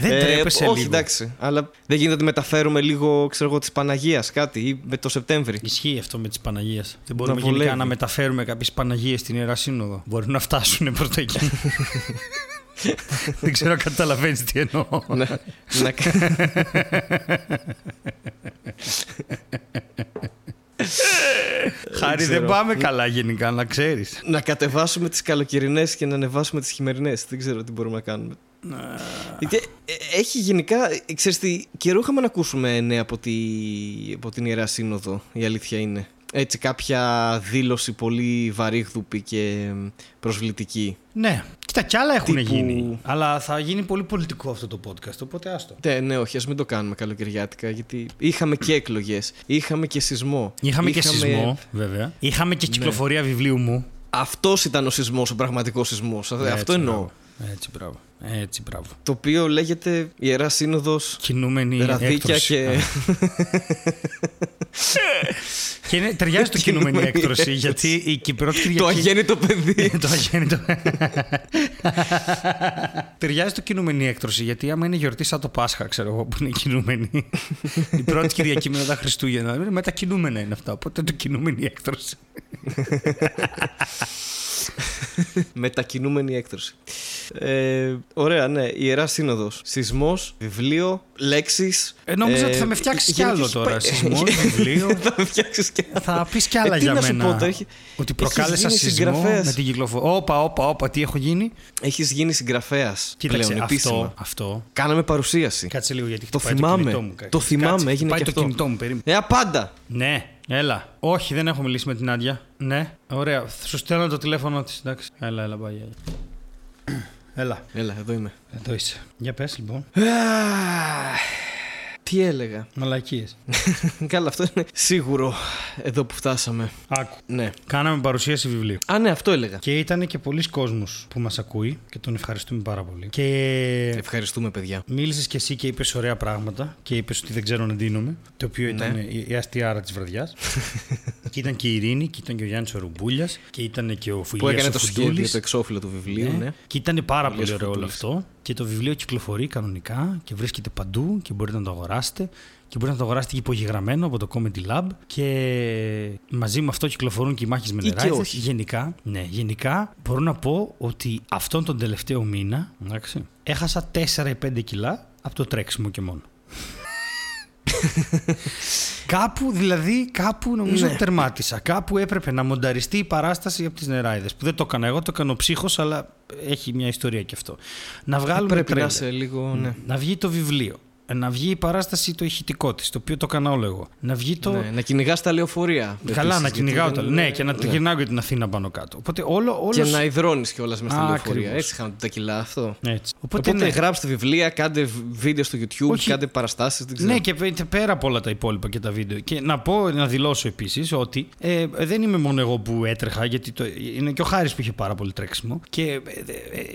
A: Δεν τρέπεσαι
B: Όχι,
A: λίγο.
B: εντάξει. Αλλά δεν γίνεται να τη μεταφέρουμε λίγο, ξέρω εγώ, της Παναγίας κάτι ή με το Σεπτέμβρη.
A: Ισχύει αυτό με τις Παναγίες. Δεν μπορούμε
B: Να
A: γενικά
B: βολεύει.
A: να μεταφέρουμε κάποιες Παναγίες στην Ιερά Σύνοδο. Μπορεί να φτάσουν προς τα εκεί. [LAUGHS] Δεν ξέρω αν καταλαβαίνεις τι εννοώ.
B: να, να, [LAUGHS] [LAUGHS]
A: Χάρη δεν
B: ξέρω.
A: πάμε καλά γενικά, να ξέρεις.
B: να κατεβάσουμε τις καλοκαιρινές και να ανεβάσουμε τις χειμερινές. Δεν ξέρω τι μπορούμε να κάνουμε. Γιατί ε, έχει γενικά, ε, ξέρεις τι, καιρό είχαμε να ακούσουμε νέα από, τη, από την Ιερά Σύνοδο, η αλήθεια είναι. Έτσι, κάποια δήλωση πολύ βαρύγδουπη και ε, προσβλητική.
A: Ναι, κοίτα κι άλλα έχουν
B: Τύπου-
A: γίνει. Αλλά θα γίνει πολύ πολιτικό αυτό το podcast, οπότε άστο.
B: Ναι, ναι, όχι, ας μην το κάνουμε καλοκαιριάτικα, γιατί είχαμε και εκλογές, είχαμε και σεισμό.
A: Είχαμε, και σεισμό, βέβαια. Είχαμε και κυκλοφορία βιβλίου μου.
B: Αυτός ήταν ο σεισμός, ο πραγματικός σεισμός. Αυτό
A: Έτσι,
B: εννοώ.
A: μπράβο. Έτσι, μπράβο. Έτσι, μπράβο.
B: Το οποίο λέγεται Ιερά Σύνοδος
A: Κινούμενη
B: Ραδίκια
A: έκτρωση.
B: και...
A: Και είναι, ταιριάζει το κινούμενη έκτρωση, γιατί η Κυπρότη Κυριακή...
B: το αγέννητο παιδί. [LAUGHS]
A: το αγέννητο. Ταιριάζει το κινούμενη έκτρωση, γιατί άμα είναι γιορτή σαν το Πάσχα, ξέρω εγώ, που είναι κινούμενη. [LAUGHS] η πρώτη Κυριακή μετά τα Χριστούγεννα. Με τα κινούμενα είναι αυτά. Οπότε το κινούμενη έκτρωση. [LAUGHS] [LAUGHS]
B: Μετακινούμενη έκτρωση. Ε, ωραία, ναι. Ιερά Σύνοδος. Σεισμός, βιβλίο, λέξεις.
A: Ε, νόμιζα ότι θα με φτιάξεις κι άλλο τώρα. Σεισμός, [LAUGHS] βιβλίο. [LAUGHS]
B: θα με φτιάξεις κι άλλο.
A: Θα πεις κι άλλα
B: Ε, τι
A: για
B: να σου
A: μένα.
B: πω τώρα, έχει-
A: Ότι
B: έχεις
A: προκάλεσα
B: γίνει
A: σεισμό
B: συγγραφέας.
A: με την κυκλοφορία. Όπα, όπα, όπα, τι έχω γίνει;
B: Έχεις γίνει συγγραφέας
A: Κοίταξε,
B: πλέον επίσημα.
A: αυτό, αυτό.
B: Κάναμε παρουσίαση.
A: Κάτσε λίγο γιατί
B: Το
A: χτυπάει
B: θυμάμαι.
A: κινητό μου.
B: Το θυμάμαι,
A: Κάτσε,
B: έγινε
A: χτυπάει
B: και
A: το
B: αυτό.
A: κινητό μου, περίμενε.
B: Ε, απάντα.
A: Ναι, έλα. Όχι, δεν έχω μιλήσει με την Άντια. Ναι, ωραία. Θα σου στέλνω το τηλέφωνο της. Εντάξει. Έλα, έλα, πάει. Έλα. έλα.
B: Έλα, εδώ είμαι.
A: Εδώ είσαι. Για πες λοιπόν.
B: Τι έλεγα;
A: Μαλακίες. [LAUGHS]
B: Καλά, αυτό είναι σίγουρο εδώ που φτάσαμε.
A: Άκου.
B: Ναι.
A: Κάναμε παρουσίαση βιβλίου.
B: Α, ναι, αυτό έλεγα.
A: Και ήταν και πολλοί κόσμος που μας ακούει και τον ευχαριστούμε πάρα πολύ. Και
B: Ευχαριστούμε, παιδιά.
A: Μίλησες και εσύ και είπες ωραία πράγματα και είπες ότι δεν ξέρω να ντύνομαι. Το οποίο ήταν
B: Ναι.
A: η, η αστιάρα της βραδιάς. [LAUGHS] και ήταν και η Ειρήνη, και ήταν και ο Γιάννης Ορουμπούλια, και ήταν και ο
B: Που
A: Φιλίας
B: έκανε
A: ο
B: το
A: Φουντούλης.
B: σχέδιο, το εξώφυλλο του βιβλίου, ναι.
A: Και ήταν πάρα
B: Φιλίας
A: πολύ ωραίο όλο
B: Φουντούλης.
A: αυτό. Και το βιβλίο κυκλοφορεί κανονικά και βρίσκεται παντού και μπορείτε να το αγοράσετε. Και μπορείτε να το αγοράσετε και υπογεγραμμένο από το Comedy Lab. Και μαζί με αυτό κυκλοφορούν και οι μάχες με
B: Ή και
A: νεράιδες.
B: όχι.
A: Γενικά, ναι, γενικά μπορώ να πω ότι αυτόν τον τελευταίο μήνα εντάξει, έχασα 4 ή 5 κιλά από το τρέξιμο και μόνο. Κάπου, δηλαδή, κάπου νομίζω
B: Ναι.
A: τερμάτισα. Κάπου έπρεπε να μονταριστεί η παράσταση από τις νεράιδες. Που δεν το έκανα εγώ, το έκανα ο ψύχος, αλλά έχει μια ιστορία και αυτό. Να βγάλουμε
B: Πρέπει να
A: τρέλερ.
B: είσαι λίγο. Ναι.
A: Να βγει το βιβλίο. Να βγει η παράσταση το ηχητικό της, το οποίο το έκανα όλο εγώ. Να βγει το.
B: Ναι, να κυνηγάς τα λεωφορεία.
A: Καλά,
B: επίσης,
A: να
B: γιατί
A: κυνηγάω
B: δεν
A: τα.
B: είναι-
A: Ναι, και να γυρνάω για την Αθήνα πάνω κάτω. Οπότε όλο. όλος...
B: Και να υδρώνεις κιόλας μες στα
A: Α,
B: λεωφορεία.
A: ακριβώς.
B: Έτσι χάνονται τα κιλά αυτό.
A: Έτσι.
B: Οπότε,
A: Οπότε, ναι.
B: γράψτε βιβλία, κάντε βίντεο στο YouTube,
A: Όχι.
B: κάντε παραστάσεις. Δεν ξέρω.
A: Ναι, και πέ- πέρα από όλα τα υπόλοιπα και τα βίντεο. Και να πω, να δηλώσω επίσης ότι ε, δεν είμαι μόνο εγώ που έτρεχα, γιατί το, είναι και ο Χάρης που είχε πάρα πολύ τρέξιμο. Και ε, ε,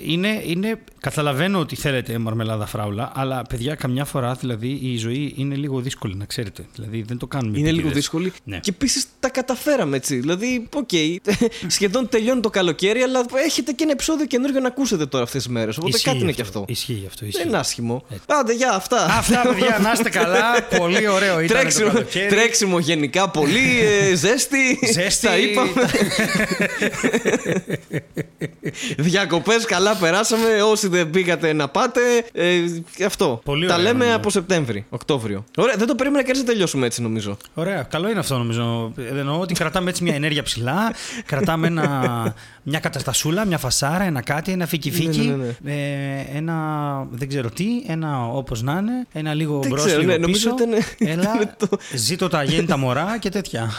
A: είναι, είναι, καταλαβαίνω ότι θέλετε μαρμελάδα φράουλα, αλλά παιδιά, καμιά φορά φορά δηλαδή η ζωή είναι λίγο δύσκολη, να ξέρετε. Δηλαδή δεν το κάνουμε.
B: Είναι λίγο
A: επίτηδες.
B: δύσκολη.
A: Ναι.
B: Και επίσης τα καταφέραμε έτσι. Δηλαδή, οκ, [LAUGHS] σχεδόν τελειώνει το καλοκαίρι, αλλά έχετε και ένα επεισόδιο καινούργιο να ακούσετε τώρα αυτές τις μέρες. Οπότε
A: Ισχύει
B: κάτι είναι και αυτό.
A: Ισχύει αυτό. Ισχύει.
B: Δεν είναι άσχημο. Άντε, για αυτά.
A: Αυτά, παιδιά, να είστε καλά. [LAUGHS] Πολύ ωραίο ήταν
B: τρέξιμο,
A: το καλοκαίρι.
B: τρέξιμο γενικά πολύ. ε, ζέστη.
A: Ζέστη.
B: Τα είπαμε. [LAUGHS] Διακοπές, καλά περάσαμε. Όσοι δεν πήγατε να πάτε. Ε, αυτό.
A: Πολύ
B: Τα
A: ωραία,
B: λέμε
A: νομίζω.
B: από Σεπτέμβρη, Οκτώβριο. Ωραία, δεν το περίμενα και έτσι να τελειώσουμε έτσι νομίζω.
A: Ωραία, καλό είναι αυτό νομίζω. Ε, Εννοώ ότι κρατάμε έτσι μια ενέργεια ψηλά, [LAUGHS] κρατάμε ένα, μια καταστασούλα, μια φασάρα, ένα κάτι, ένα φίκι φίκι,
B: Ναι, ναι,
A: ε, ένα δεν ξέρω τι, ένα όπως να είναι, ένα λίγο
B: Δεν
A: μπρος,
B: ξέρω,
A: λίγο
B: ναι, νομίζω
A: πίσω.
B: ήταν-
A: Έλα, [LAUGHS]
B: ήταν το-
A: ζήτω τα αγέννητα μωρά και τέτοια.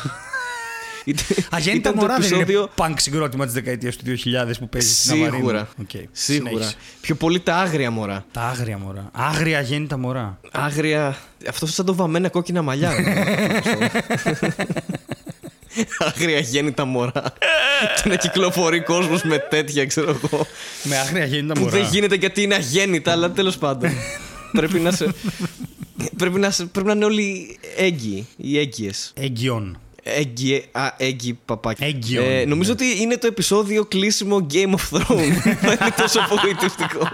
A: Αγέννητα
B: Ήταν το
A: μωρά δεν
B: επεισόδιο-
A: είναι πανκ συγκρότημα της δεκαετίας του 2000 που παίζει στην Αβαρίνη.
B: Σίγουρα.
A: Οκ,
B: Σίγουρα.
A: συνέχισε.
B: Πιο πολύ τα άγρια μωρά.
A: Τα άγρια μωρά. Άγρια αγέννητα μωρά.
B: Άγρια. Αυτό σαν το βαμμένα κόκκινα μαλλιά. Άγρια γέννητα μωρά. και να κυκλοφορεί κόσμος με τέτοια, ξέρω εγώ.
A: Με άγρια αγέννητα
B: που
A: μωρά.
B: δεν γίνεται γιατί είναι αγέννητα, αλλά τέλος πάντων. πρέπει να σε. Πρέπει να, σε, πρέπει να είναι όλοι έγκυοι ή έγκυες.
A: Έγκυον.
B: Έγκυε, α, έγκυοι παπάκι.
A: Έγκυον,
B: Ε, νομίζω
A: ναι.
B: ότι είναι το επεισόδιο κλείσιμο Game of Thrones. [LAUGHS] Θα είναι τόσο απογοητευτικό.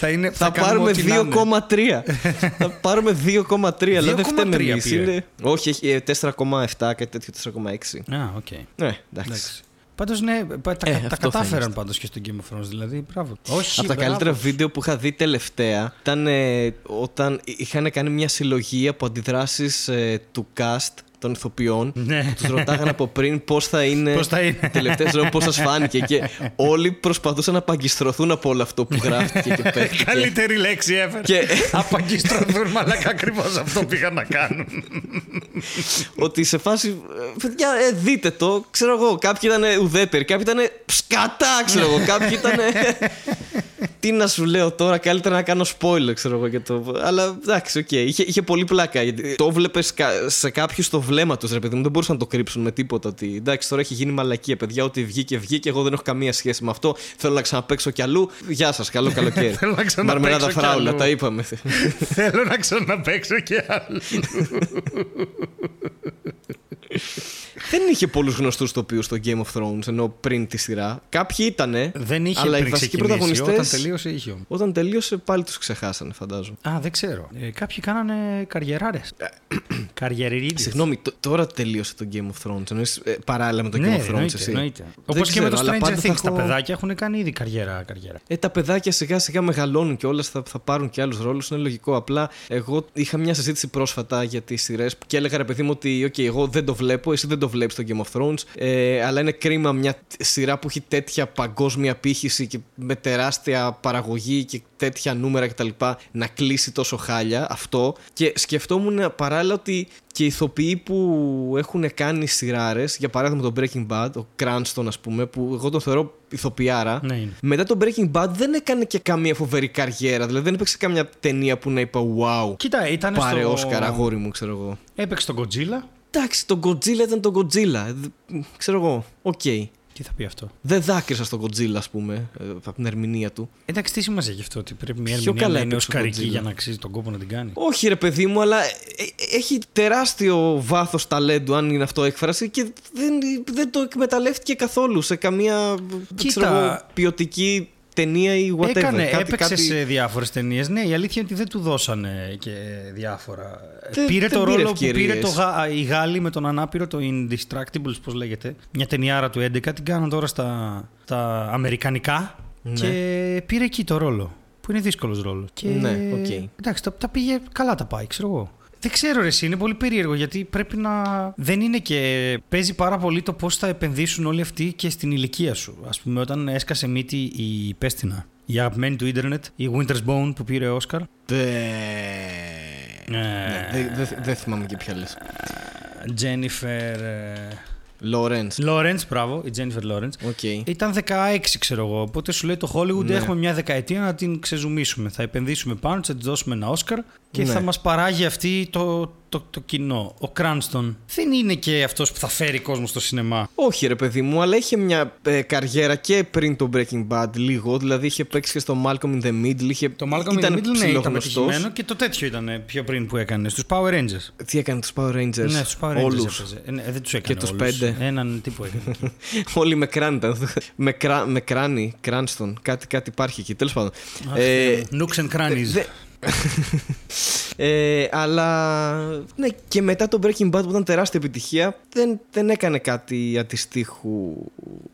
A: Θα, είναι,
B: Θα
A: κάνουμε
B: πάρουμε
A: ό,τι να είναι.
B: 2,3. θα [LAUGHS] πάρουμε 2,3, αλλά δεν
A: 2,3
B: φταίμε εμείς.
A: πήρε.
B: Είναι... Όχι, έχει ε, 4,7, κάτι τέτοιο 4,6.
A: Α, οκ.
B: Ναι, εντάξει.
A: Εντάξει. Πάντως ναι, πα- τα,
B: Ε,
A: τα
B: αυτό θα
A: κατάφεραν
B: είμαστε.
A: πάντως και στο Game of Thrones. Δηλαδή, μπράβο. Όχι,
B: Από τα
A: μπράβο.
B: καλύτερα βίντεο που είχα δει τελευταία ήταν ε, όταν είχαν κάνει μια συλλογή από αντιδράσεις ε, του cast των ηθοποιών.
A: Ναι.
B: Τους ρωτάγανε από πριν πώς θα είναι.
A: Πώς θα είναι.
B: Τελευταία ζωή, πώς σας φάνηκε. Και όλοι προσπαθούσαν να παγκιστρωθούν από όλο αυτό που γράφτηκε και παίχτηκε.
A: Καλύτερη λέξη ever.
B: Και-
A: Απαγκιστρωθούν, μαλάκα ακριβώς αυτό πήγαν να κάνουν.
B: ότι σε φάση. ε, Παιδιά, ε, δείτε το. Ξέρω εγώ, κάποιοι ήταν ουδέτεροι, κάποιοι ήταν σκατά, ξέρω εγώ. Κάποιοι ήταν. Τι να σου λέω τώρα, καλύτερα να κάνω spoiler, ξέρω εγώ. Για το... Αλλά εντάξει, οκ. Είχε, είχε πολύ πλάκα. Γιατί το βλέπει σε κάποιους στο βλέμμα του, ρε παιδί μου. Δεν μπορούσαν να το κρύψουν με τίποτα. Ότι εντάξει, τώρα έχει γίνει μαλακία, παιδιά. Ότι βγήκε, βγήκε. Εγώ δεν έχω καμία σχέση με αυτό. Θέλω να ξαναπαίξω κι αλλού. Γεια σας, καλό καλοκαίρι. [LAUGHS]
A: Θέλω να ξαναπαίξω
B: Μαρμελάδα
A: κι
B: φράουλα,
A: αλλού.
B: τα είπαμε. [LAUGHS]
A: Θέλω να ξαναπαίξω και άλλο. [LAUGHS]
B: δεν είχε πολλούς γνωστούς ηθοποιούς στο Game of Thrones ενώ πριν τη σειρά. Κάποιοι ήτανε.
A: Δεν είχε
B: αλλά οι
A: πριν
B: βασικοί
A: ξεκινήσει.
B: πρωταγωνιστές
A: Όταν τελείωσε, είχε όμως.
B: Όταν τελείωσε, πάλι τους ξεχάσανε, φαντάζομαι.
A: Α, δεν ξέρω. Ε, κάποιοι κάνανε καριεράρες. Καριεριδίε.
B: Συγγνώμη, τ- τώρα τελείωσε το Game of Thrones. Εννοείς, ε, παράλληλα με το
A: Ναι,
B: Game of Thrones,
A: εννοείται.
B: εσύ.
A: εννοείται.
B: Δεν
A: Όπως και με το
B: ξέρω, αλλά
A: Stranger
B: πάντα θα
A: Things. Τα
B: έχω-
A: παιδάκια έχουν κάνει ήδη καριέρα. καριέρα.
B: Ε, τα παιδάκια σιγά σιγά μεγαλώνουν και όλα θα, θα πάρουν και άλλους ρόλους. Είναι λογικό. Απλά εγώ είχα μια συζήτηση πρόσφατα για τις σειρές και έλεγα ρε παιδί μου ότι okay, εγώ δεν το βλέπω, εσύ δεν το βλέπεις το Game of Thrones. Ε, αλλά είναι κρίμα μια σειρά που έχει τέτοια παγκόσμια πύχηση και με τεράστια παραγωγή και τέτοια νούμερα κτλ. να κλείσει τόσο χάλια αυτό. Και σκεφτόμουν παράλληλα ότι και οι ηθοποιοί που έχουν κάνει σειράρες, για παράδειγμα το Breaking Bad, ο Cranston ας πούμε, που εγώ τον θεωρώ ηθοποιάρα,
A: Ναι, είναι.
B: μετά το Breaking Bad δεν έκανε και καμία φοβερή καριέρα. Δηλαδή δεν έπαιξε καμιά ταινία που να είπα Wow.
A: Κοίτα, ήταν
B: Πάρε
A: στο...
B: Όσκαρ, αγόρι μου, ξέρω εγώ.
A: Έπαιξε τον Godzilla.
B: Εντάξει, το Godzilla ήταν το Godzilla. Ε, Δ- Ξέρω εγώ. Οκ.
A: Τι θα πει αυτό;
B: Δεν δάκρυσα στο Godzilla, ας πούμε, ε, από την ερμηνεία του.
A: Εντάξει, τι σημασία έχει αυτό ότι πρέπει μια
B: Πιο
A: ερμηνεία
B: καλά
A: να είναι
B: έπαιξε ο
A: οσκαρική
B: Godzilla.
A: για να αξίζει τον κόπο να την κάνει.
B: Όχι, ρε παιδί μου, αλλά ε, ε, έχει τεράστιο βάθος ταλέντου, αν είναι αυτό έκφραση, και δεν, δεν το εκμεταλλεύτηκε καθόλου σε καμία
A: Κοίτα.
B: ξέρω εγώ, ποιοτική ταινία ή whatever.
A: Έκανε,
B: κάτι,
A: έπαιξε
B: κάτι...
A: σε διάφορες ταινίες. Ναι, η αλήθεια είναι ότι δεν του δώσανε και διάφορα.
B: Δεν-
A: πήρε
B: δεν
A: το
B: πήρε
A: ρόλο που πήρε
B: ευκαιρίες.
A: το Γα... οι Γάλλοι με τον ανάπηρο, το Indestructibles, πώς λέγεται. Μια ταινιάρα του 11, την κάνουν τώρα στα, στα Αμερικανικά.
B: Ναι.
A: Και πήρε εκεί το ρόλο. Που είναι δύσκολος ρόλος. Και...
B: Ναι, οκ.
A: Εντάξει, τα, τα πήγε καλά τα πάει, ξέρω εγώ. Δεν ξέρω ρε εσύ, είναι πολύ περίεργο γιατί πρέπει να... Δεν είναι και... Παίζει πάρα πολύ το πώς θα επενδύσουν όλοι αυτοί και στην ηλικία σου. Ας πούμε όταν έσκασε μύτη η Πέστινα, η αγαπημένη του ίντερνετ, η Winter's Bone που πήρε Όσκαρ.
B: Ναι, Δεν δεν- δεν θυμάμαι και ποια λες.
A: Τζένιφερ...
B: Λόρεντς.
A: Λόρεντς, μπράβο, η Τζένιφερ Λόρεντς.
B: Οκ.
A: Ήταν 16, ξέρω εγώ. Οπότε σου λέει το Hollywood
B: Ναι.
A: έχουμε μια δεκαετία να την ξεζουμίσουμε. Θα επενδύσουμε πάνω, της, θα της δώσουμε ένα Όσκαρ και
B: Ναι.
A: θα μας παράγει αυτή το, το, το κοινό. Ο Κράνστον δεν είναι και αυτός που θα φέρει κόσμο στο σινεμά.
B: Όχι, ρε παιδί μου, αλλά είχε μια ε, καριέρα και πριν το Breaking Bad λίγο. Δηλαδή είχε παίξει και στο Malcolm in the Middle. Είχε...
A: Το Malcolm in
B: ήταν
A: the Middle ναι, ήταν
B: ψιλογνωστός.
A: πετυχημένο και το τέτοιο ήταν πιο πριν που έκανε. Στους Power Rangers.
B: Τι έκανε τους Power Rangers;
A: Ναι, στους Power Rangers
B: Όλους.
A: έπαιζε. Ε, ναι, δεν τους έκανε
B: Και τους
A: όλους.
B: πέντε.
A: Έναν τύπο έκανε. [LAUGHS]
B: Όλοι με κράνη ήταν. με, κρά, με κράνη, κράνστον. Κάτι, κάτι υπάρχει εκεί. Τέλος πάντων. Ε,
A: Nooks and Crannies.
B: δε- ε, αλλά ναι, και μετά το Breaking Bad που ήταν τεράστια επιτυχία, δεν, δεν έκανε κάτι αντιστοίχου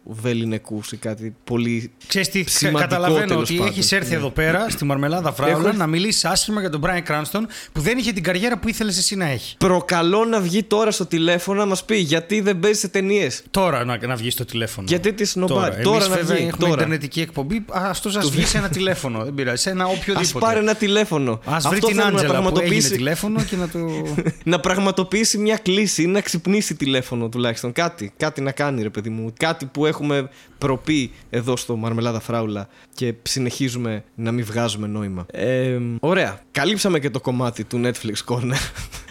B: βεληνικούς ή κάτι πολύ.
A: Ξέρεις τι,
B: σημαντικό,
A: καταλαβαίνω
B: τέλος
A: ότι
B: πάντων.
A: έχει έρθει εδώ πέρα στη Μαρμελάδα Φράουλα
B: Έχω-
A: να μιλήσεις άσχημα για τον Brian Cranston που δεν είχε την καριέρα που ήθελες εσύ να έχει.
B: Προκαλώ να βγει τώρα στο τηλέφωνο να μας πει γιατί δεν παίζει σε ταινίες.
A: Τώρα να, να βγει στο τηλέφωνο.
B: Γιατί τη σνομπάρει.
A: Τώρα,
B: Τώρα,
A: Εμείς,
B: να
A: βέβαια
B: βγει.
A: έχουμε
B: Τώρα.
A: ιντερνετική εκπομπή. Α το σας βγει σε ένα τηλέφωνο. Δεν πειράζει. Σε ένα
B: Α
A: οποιοδήποτε.
B: πάρει ένα τηλέφωνο.
A: Α βρει
B: Αυτό
A: την
B: θέλουμε να
A: Άντζελα που έγινε
B: πραγματοποιήσει.
A: τηλέφωνο και να το. [LAUGHS]
B: να πραγματοποιήσει μια κλίση ή να ξυπνήσει τηλέφωνο τουλάχιστον. Κάτι, κάτι να κάνει, ρε παιδί μου. Κάτι που έχουμε προπεί εδώ στο Μαρμελάδα Φράουλα και συνεχίζουμε να μην βγάζουμε νόημα. Ε, ωραία. Καλύψαμε και το κομμάτι του Netflix Corner. [LAUGHS]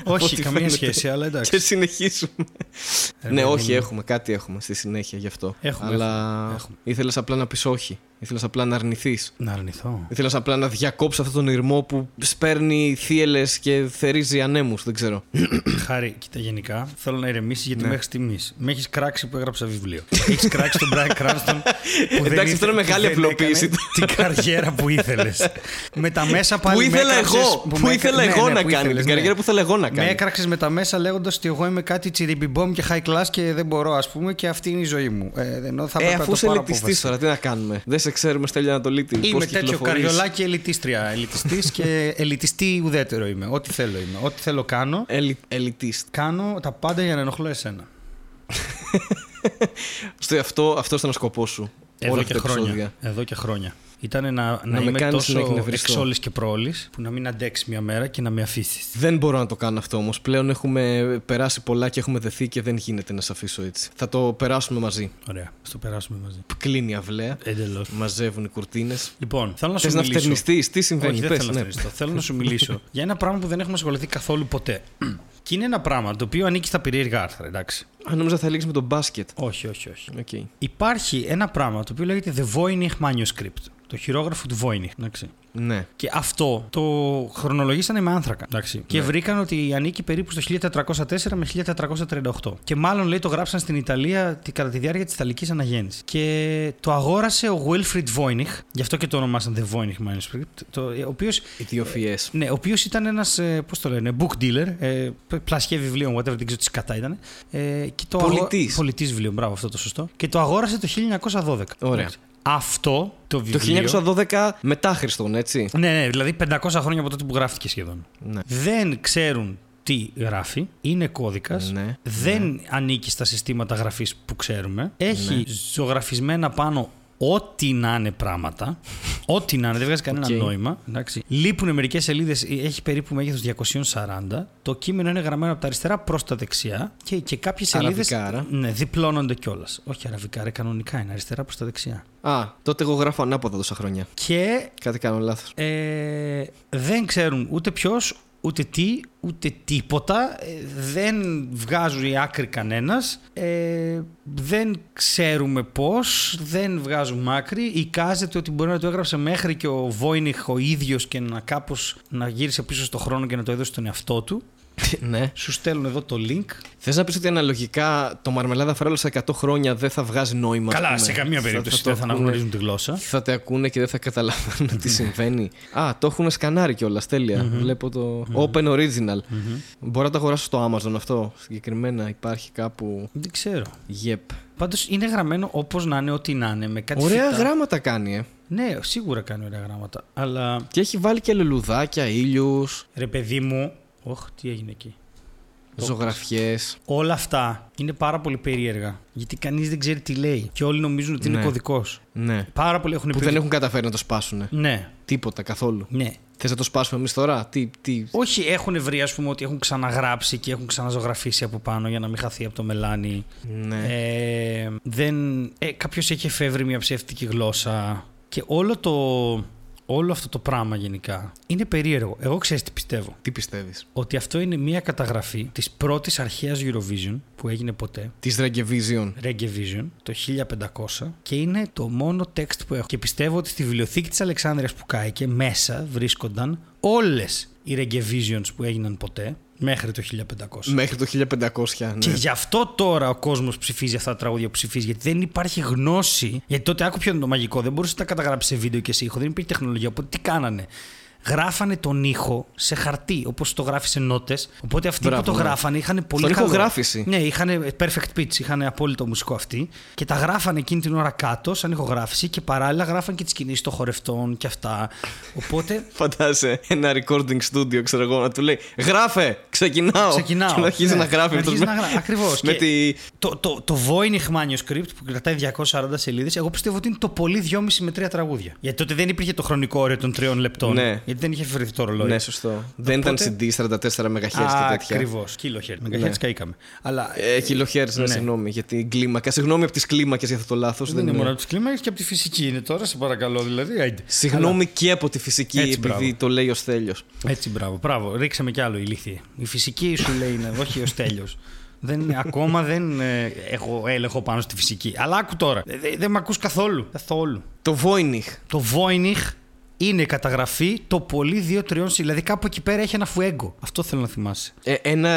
A: Όχι,
B: Ό,τι
A: καμία
B: φαίνεται.
A: σχέση, αλλά
B: Και
A: εντάξει.
B: συνεχίζουμε.
A: Ρε
B: ναι,
A: παιδί
B: όχι,
A: μου.
B: έχουμε. Κάτι έχουμε στη συνέχεια γι' αυτό.
A: Έχουμε,
B: Αλλά
A: έχουμε, έχουμε.
B: ήθελες απλά να πεις όχι. Ήθελες απλά να αρνηθείς.
A: Να αρνηθώ.
B: Ήθελες απλά να διακόψει αυτόν τον ηρμό που σπέρνει θύελες και θερίζει ανέμους. Δεν ξέρω. [COUGHS]
A: Χάρη, κοίτα γενικά, θέλω να ηρεμήσεις γιατί
B: Ναι.
A: μέχρι στιγμής με έχεις κράξει που έγραψα βιβλίο. έχεις κράξει τον Brian Cranston [LAUGHS] που δεν
B: Εντάξει, αυτό είναι
A: ήθε-
B: μεγάλη
A: που δεν
B: απλοποίηση.
A: έκανε Την καριέρα που ήθελες. με τα μέσα πάλι.
B: Που
A: με
B: ήθελα
A: έκραξες-
B: εγώ, που
A: με
B: ήθελα
A: έκα-
B: εγώ
A: ναι,
B: να
A: που
B: κάνει,
A: ήθελες,
B: την καριέρα που ήθελα εγώ να
A: Με
B: κάνει.
A: έκραξες με τα μέσα λέγοντας ότι εγώ είμαι κάτι τσιριμπιμπόμ και high class και δεν μπορώ, ας πούμε, και αυτή είναι η ζωή μου. Ε, ενώ θα
B: Ε,
A: έπρεπε
B: αφού
A: να
B: είσαι
A: το πάρω
B: ελιτιστής
A: απόφαση.
B: τώρα, τι να κάνουμε; Δεν σε ξέρουμε, Στέλιο Ανατολίτη.
A: Είμαι
B: πώς
A: τέτοιο
B: κυκλοφορείς.
A: καριολάκι ελιτίστρια. Ελιτιστής και [LAUGHS] ελιτιστή ουδέτερο είμαι. Ό,τι θέλω είμαι. Ό,τι θέλω κάνω.
B: Ελι, ελιτίστ.
A: Κάνω τα πάντα για να ενοχλώ εσένα. [LAUGHS]
B: Στο, αυτό, αυτός ήταν ο σκοπός σου.
A: Εδώ
B: όλα
A: και
B: αυτά τα
A: χρόνια.
B: επεισόδια.
A: Εδώ και χρόνια. Ήταν να, να,
B: με
A: είμαι
B: κάνεις να
A: τόσο
B: εκνευριστώ.
A: εξόλης και πρόλης που να μην αντέξει μια μέρα και να με αφήσεις.
B: Δεν μπορώ να το κάνω αυτό όμως. Πλέον έχουμε περάσει πολλά και έχουμε δεθεί και δεν γίνεται να σε αφήσω έτσι. Θα το περάσουμε μαζί.
A: Ωραία, ας το περάσουμε μαζί.
B: Κλείνει η αυλαία.
A: Εντελώς.
B: Μαζεύουν οι κουρτίνες.
A: Λοιπόν, θέλω να
B: Θες
A: σου
B: να
A: μιλήσω.
B: φτερνιστείς, τι συμβαίνει,
A: Όχι, δεν
B: πες,
A: θέλω να
B: ναι.
A: φτερνιστώ. Θέλω να σου μιλήσω [LAUGHS] για ένα πράγμα που δεν έχουμε ασχοληθεί καθόλου ποτέ. Και είναι ένα πράγμα το οποίο ανήκει στα περίεργα άρθρα, εντάξει.
B: Αν νόμιζα θα λήξει με το μπάσκετ.
A: Όχι, όχι, όχι.
B: Okay.
A: Υπάρχει ένα πράγμα το οποίο λέγεται The Voynich Manuscript. Το χειρόγραφο του Voynich. Εντάξει.
B: Ναι.
A: Και αυτό το χρονολογήσανε με άνθρακα. Εντάξει. Και
B: Ναι.
A: βρήκαν ότι ανήκει περίπου στο 1404 με 1438. Και μάλλον λέει το γράψαν στην Ιταλία τη- κατά τη διάρκεια της Ιταλικής Αναγέννησης. Και το αγόρασε ο Wilfried Voynich, γι' αυτό και το ονομάσαν The Voynich Manuscript, το, ο οποίο
B: Ιδιοφιέ.
A: ναι, ο οποίος ήταν ένας, πώς το λένε, book dealer, ε, πλασιέ βιβλίων, whatever, δεν ξέρω τι σκατά ήταν. Ε, και το
B: Πολιτής.
A: αγο- Πολιτής βιβλίο, μπράβο, αυτό το σωστό. Και το αγόρασε το 1912.
B: Ωραία.
A: Εντάξει. Αυτό το
B: Το
A: βιβλίο.
B: 1912 μετά Χριστόν, έτσι.
A: Ναι, ναι, δηλαδή 500 χρόνια από τότε που γράφτηκε σχεδόν.
B: Ναι.
A: Δεν ξέρουν τι γράφει, είναι κώδικας,
B: Ναι,
A: δεν ανήκει στα συστήματα γραφής που ξέρουμε, έχει
B: Ναι.
A: ζωγραφισμένα πάνω ό,τι να είναι πράγματα, [LAUGHS] ό,τι να είναι, δεν βγάζει κανένα
B: Οκ.
A: νόημα. Εντάξει. Λείπουν μερικές σελίδες, έχει περίπου μέγεθος 240, το κείμενο είναι γραμμένο από τα αριστερά προς τα δεξιά και, και κάποιες σελίδες
B: Αραβικά, άρα.
A: ναι, διπλώνονται κιόλας. Όχι αραβικά, ρε, κανονικά είναι αριστερά προς τα δεξιά.
B: Α, τότε εγώ γράφω ανάποδα τόσα χρόνια.
A: Και
B: Κάτι κάνω λάθος.
A: ε, δεν ξέρουν ούτε ποιος, ούτε τι, ούτε τίποτα. Ε, δεν βγάζουν η άκρη κανένας. Ε, δεν ξέρουμε πώς. Δεν βγάζουν άκρη. Εικάζεται ότι μπορεί να το έγραψε μέχρι και ο Βόινιχ ο ίδιος και να κάπως να γύρισε πίσω στο χρόνο και να το έδωσε στον εαυτό του. [LAUGHS]
B: ναι.
A: Σου στέλνουν εδώ το link.
B: Θες να πεις ότι αναλογικά το μαρμελάδα φρέλο σε 100 χρόνια δεν θα βγάζει νόημα. ας
A: Καλά,
B: πούμε;
A: σε καμία περίπτωση
B: το
A: δεν θα
B: ακούνε-
A: αναγνωρίζουν τη γλώσσα.
B: Θα το ακούνε και δεν θα καταλαβαίνουν τι [LAUGHS] συμβαίνει. Α, το έχουν σκανάρει κιόλας. Τέλεια. Βλέπω το Open Original. Μπορώ να το αγοράσω στο Amazon αυτό. Συγκεκριμένα υπάρχει κάπου.
A: Δεν ξέρω.
B: Yep.
A: Πάντως είναι γραμμένο όπως να είναι, ό,τι να είναι. Με κάτι
B: Ωραία
A: φυτά.
B: γράμματα κάνει, ε.
A: Ναι, σίγουρα κάνει ωραία γράμματα. Αλλά
B: Και έχει βάλει και λουλουδάκια, ήλιους,
A: ρε παιδί μου. Όχ, τι έγινε εκεί.
B: ζωγραφιές.
A: Όλα αυτά είναι πάρα πολύ περίεργα. Γιατί κανείς δεν ξέρει τι λέει. Και όλοι νομίζουν ότι είναι
B: Ναι.
A: κωδικός.
B: Ναι.
A: Πάρα πολλοί έχουν
B: Που
A: πει.
B: δεν έχουν καταφέρει να το σπάσουν.
A: Ναι,
B: Τίποτα καθόλου.
A: ναι.
B: Θες να το σπάσουμε εμείς τώρα, τι. τι...
A: Όχι, έχουν βρει ας πούμε ότι έχουν ξαναγράψει και έχουν ξαναζωγραφίσει από πάνω για να μην χαθεί από το μελάνι.
B: Ναι.
A: Ε, δεν, ε, κάποιος έχει εφεύρει μια ψεύτικη γλώσσα και όλο το, όλο αυτό το πράγμα γενικά είναι περίεργο. Εγώ ξέρω τι πιστεύω.
B: Τι πιστεύεις;
A: Ότι αυτό είναι μια καταγραφή της πρώτης αρχαίας Eurovision που έγινε ποτέ.
B: Της Reggaevision.
A: Reggaevision το 1500 και είναι το μόνο text που έχω. Και πιστεύω ότι στη βιβλιοθήκη της Αλεξάνδρειας που κάηκε μέσα βρίσκονταν όλες οι Reggaevisions που έγιναν ποτέ μέχρι το 1500.
B: Μέχρι το 1500, ναι.
A: Και γι' αυτό τώρα ο κόσμος ψηφίζει αυτά τα τραγούδια που ψηφίζει. Γιατί δεν υπάρχει γνώση. Γιατί τότε άκου ποιο είναι το μαγικό. Δεν μπορούσε να τα καταγράψει σε βίντεο και σε ήχο. Δεν υπήρχε τεχνολογία. Οπότε τι κάνανε; Γράφανε τον ήχο σε χαρτί, όπως το γράφεις σε νότες. Οπότε αυτοί
B: Μπράβο,
A: που το
B: ναι.
A: γράφανε είχαν πολύ
B: Στον
A: καλό.
B: ηχογράφηση.
A: Ναι, είχαν perfect pitch, είχαν απόλυτο μουσικό αυτοί. Και τα γράφανε εκείνη την ώρα κάτω, σαν ηχογράφηση, και παράλληλα γράφανε και τις κινήσεις των χορευτών και αυτά. Οπότε. [LAUGHS]
B: Φαντάζεσαι ένα recording studio, ξέρω εγώ, να του λέει Γράφε! Ξεκινάω!
A: Ξεκινάω.
B: Και να αρχίζει
A: Ναι,
B: να γράφει.
A: να
B: αυτός
A: αρχίζει
B: με-
A: να γράφει. Ακριβώς.
B: Με
A: Και
B: τη...
A: Το, το, το Voynich manuscript που κρατάει 240 σελίδες, εγώ πιστεύω ότι είναι το πολύ 2,5 με 3 τραγούδια. Γιατί τότε δεν υπήρχε το χρονικό όριο των 3 λεπτών.
B: Ναι.
A: Γιατί δεν είχε φερθεί το ρολόι.
B: Ναι, σωστό. Δεν ήταν CD 44 MHz και τέτοια.
A: Ακριβώς. Kilohertz. Με
B: Ναι.
A: καήκαμε. Αλλά
B: Ε, kilohertz, ναι,
A: Ναι.
B: συγγνώμη για την κλίμακα. Συγγνώμη από τις κλίμακες για αυτό το λάθος.
A: δεν είναι μόνο από τις κλίμακες και από τη φυσική είναι τώρα, σε παρακαλώ δηλαδή. Άιντε.
B: Συγγνώμη και από τη φυσική,
A: Έτσι,
B: επειδή
A: μπράβο.
B: το λέει ο Στέλιος.
A: Αλλά- Έτσι, μπράβο. μπράβο. Ρίξαμε κι άλλο ηλίθιε. Η φυσική σου λέει είναι, όχι ο τέλειο. δεν, ακόμα δεν ε, έχω έλεγχο πάνω στη φυσική. Αλλά άκου τώρα. Ε, δε- δεν με ακούς καθόλου. Καθόλου.
B: Το Voynich.
A: Το Voynich είναι η καταγραφή το πολύ 2-3 Δηλαδή κάπου εκεί πέρα έχει ένα φουέγκο. Αυτό θέλω να θυμάσαι.
B: Ε, ένα,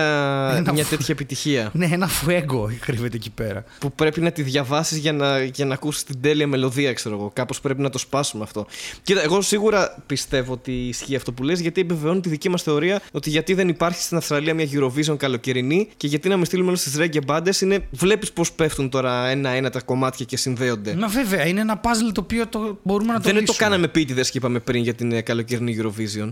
A: Ένα
B: μια
A: φου-
B: τέτοια επιτυχία
A: Ναι, ένα φουέγκο κρύβεται εκεί πέρα.
B: που πρέπει να τη διαβάσεις για να, για να ακούσεις την τέλεια μελωδία, ξέρω εγώ. Κάπως πρέπει να το σπάσουμε αυτό. Κοίτα, εγώ σίγουρα πιστεύω ότι ισχύει αυτό που λες γιατί επιβεβαιώνει τη δική μας θεωρία ότι γιατί δεν υπάρχει στην Αυστραλία μια Eurovision καλοκαιρινή και γιατί να μην στείλουμε όλες τις reggae μπάντες είναι. Βλέπεις πώς πέφτουν τώρα ένα-ένα τα κομμάτια και συνδέονται.
A: Μα βέβαια, είναι ένα puzzle το οποίο το μπορούμε να το
B: δεν είναι το
A: λύσουμε.
B: κάναμε επίτηδες και είπαμε πριν για την ε, καλοκαιρινή Eurovision.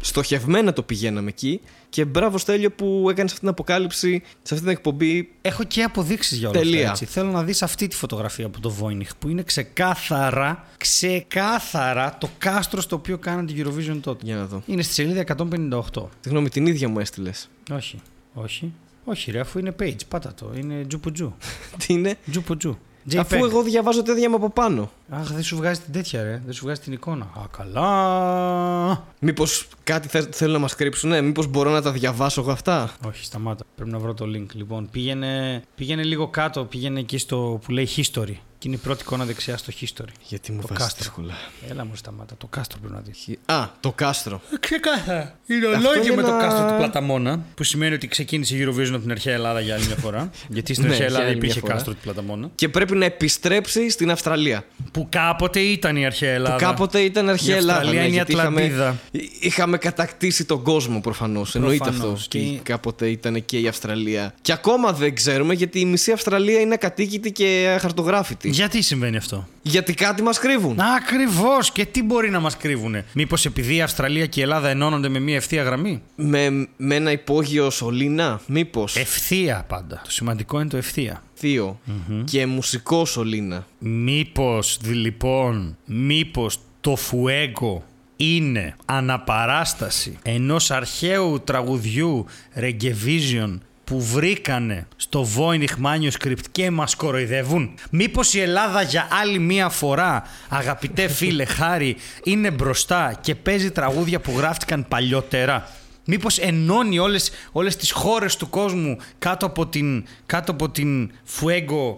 B: Στοχευμένα το πηγαίναμε εκεί και μπράβο Στέλιο που έκανες αυτή την αποκάλυψη σε αυτή την εκπομπή.
A: Έχω και αποδείξεις για όλα
B: Τελεία.
A: αυτά. Έτσι. Θέλω να δεις αυτή τη φωτογραφία από το Voynich που είναι ξεκάθαρα, ξεκάθαρα το κάστρο στο οποίο κάνανε την Eurovision τότε.
B: Για να δω.
A: Είναι στη σελίδα 158.
B: Συγγνώμη, την ίδια μου έστειλες.
A: Όχι, όχι. Όχι, ρε, αφού είναι page, πάτα το. Είναι τζουπουτζού. [LAUGHS]
B: Τι είναι,
A: Τζουπουτζού.
B: αφού εγώ διαβάζω τέτοια μου από πάνω.
A: Αχ, δεν σου βγάζει την τέτοια, ρε. Δεν σου βγάζει την εικόνα. Α, καλά.
B: Μήπως κάτι θε, θέλουν να μας κρύψουν, ναι, μήπως μπορώ να τα διαβάσω εγώ αυτά;
A: Όχι, σταμάτα. Πρέπει να βρω το link. Λοιπόν, πήγαινε, πήγαινε λίγο κάτω, πήγαινε εκεί στο που λέει history. Και είναι η πρώτη εικόνα δεξιά στο history.
B: Γιατί μου
A: Το
B: βάζεις
A: κάστρο.
B: δύσκολα.
A: Έλα μου σταμάτα. Το κάστρο πρέπει να δεις.
B: Α, το κάστρο.
A: Ξεκάθαρα. Είναι
B: Αυτό
A: ολόγιο
B: είναι
A: με το
B: ένα-
A: κάστρο του Πλαταμόνα. Που σημαίνει ότι ξεκίνησε η Eurovision από την αρχαία Ελλάδα για άλλη μια φορά. [LAUGHS] Γιατί στην
B: Ναι,
A: αρχαία
B: για
A: Ελλάδα
B: άλλη μια
A: υπήρχε
B: φορά.
A: κάστρο του Πλαταμόνα.
B: Και πρέπει να επιστρέψει στην Αυστραλία.
A: Που κάποτε ήταν η αρχαία Ελλάδα.
B: Που κάποτε ήταν αρχαία
A: Η
B: Ελλάδα.
A: Αυστραλία
B: ναι,
A: είναι η
B: γιατί είχαμε,
A: Ατλαντίδα.
B: είχαμε κατακτήσει τον κόσμο προφανώς. Εννοείται αυτό.
A: Προφανώς.
B: Και...
A: Και-
B: κάποτε ήταν και η Αυστραλία. Και ακόμα δεν ξέρουμε γιατί η μισή Αυστραλία είναι ακατοίκητη και αχαρτογράφητη.
A: Γιατί συμβαίνει αυτό;
B: Γιατί κάτι μας κρύβουν.
A: Ακριβώς. Και τι μπορεί να μας κρύβουνε; Μήπως επειδή η Αυστραλία και η Ελλάδα ενώνονται με μια ευθεία γραμμή;
B: Με, με ένα υπόγειο σωλήνα, μήπως.
A: Ευθεία πάντα. Το σημαντικό είναι το ευθεία.
B: Θείο. Και μουσικός σωλήνα.
A: Μήπως λοιπόν, μήπως το φουέγκο είναι αναπαράσταση ενός αρχαίου τραγουδιού Reggaevision που βρήκανε στο Voynich Manuscript και μας κοροϊδεύουν; Μήπως η Ελλάδα για άλλη μία φορά, αγαπητέ φίλε Χάρη, είναι μπροστά και παίζει τραγούδια που γράφτηκαν παλιότερα; Μήπως ενώνει όλες, όλες τις χώρες του κόσμου κάτω από την, κάτω από την Fuego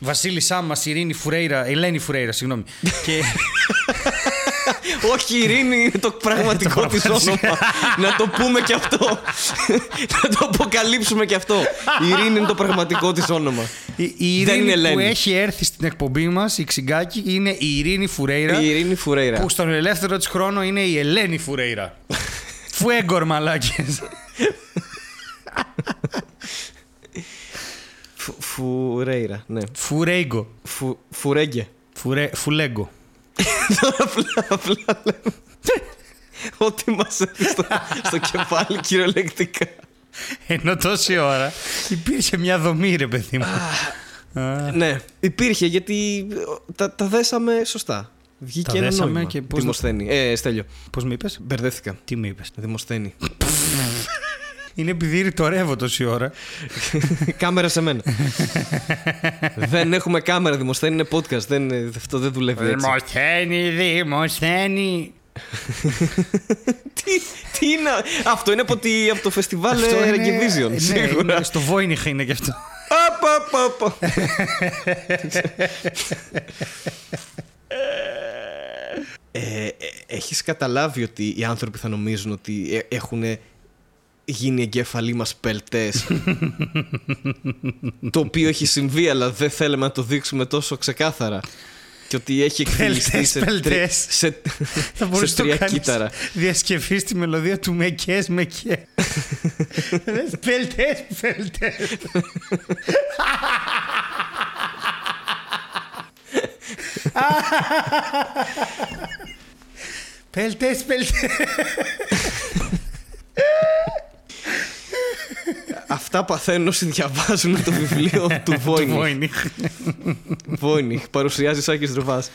A: Βασίλισσά μας, Ειρήνη Φουρέιρα, Ελένη Φουρέιρα, συγγνώμη. [LAUGHS] και [LAUGHS]
B: Όχι, η Ειρήνη είναι το πραγματικό
A: το
B: της
A: πραγματικό.
B: όνομα. να το πούμε και αυτό. [LAUGHS] να το αποκαλύψουμε και αυτό. Η Ειρήνη είναι το πραγματικό της όνομα.
A: η, η
B: Δεν είναι
A: Ειρήνη που
B: Ελένη.
A: έχει έρθει στην εκπομπή μας, η Ξυγκάκη, είναι η Ειρήνη Φουρέιρα.
B: Η Ειρήνη Φουρέιρα.
A: Που στον ελεύθερο της χρόνο είναι η Ελένη Φουρέιρα. Φουέγκορ μαλάκες.
B: Φου- Φουρέιρα, ναι.
A: Φουρέγκο.
B: Φου, φουρέγγε.
A: Φουρέ, φουλέγκο.
B: Τώρα απλά, απλά λέμε. Ό,τι μας έρθει στο, στο κεφάλι κυριολεκτικά.
A: Ενώ τόση ώρα υπήρχε μια δομή, ρε παιδί μου. Α,
B: ναι, υπήρχε γιατί ε, τα, τα δέσαμε σωστά. Βγήκε
A: Τα
B: ένα
A: δέσαμε
B: νόημα.
A: και πώς-
B: Δημοσθένη. Ε, Στέλιο.
A: Πώς με είπες,
B: Μπερδεύτηκα.
A: τι μου είπες;
B: Δημοσθένη.
A: Είναι επειδή ρητορεύω τόση ώρα.
B: κάμερα σε μένα. δεν έχουμε κάμερα, Δημοσθένη είναι podcast. Δεν, αυτό δεν δουλεύει έτσι.
A: Δημοσθένη, Δημοσθένη.
B: τι, τι είναι, αυτό είναι από, τη, από το φεστιβάλ
A: Αυτό είναι-
B: Regivision,
A: ναι,
B: σίγουρα.
A: είναι στο Βόινιχ είναι γι' αυτό.
B: Απ, απ, απ. [LAUGHS] Ε, ε, έχεις καταλάβει ότι οι άνθρωποι θα νομίζουν ότι έχουν γίνει εγκέφαλοι μας πελτές το οποίο έχει συμβεί αλλά δεν θέλουμε να το δείξουμε τόσο ξεκάθαρα και ότι έχει εκφυλιστεί
A: Πελτές,
B: σε, τρι-
A: πελτές.
B: σε,
A: Θα μπορούσε
B: σε
A: να το
B: τρία
A: κάνεις
B: κύτταρα
A: διασκευή στη μελωδία του Μεκές Μεκέ. Λες, Πελτές, πελτές. Πελτές, πελτές.
B: Αυτά παθαίνουν όσοι διαβάζουν το βιβλίο [LAUGHS] του Βόινιχ
A: Βόινιχ.
B: Βόινιχ παρουσιάζει Σάκης Δρουβάς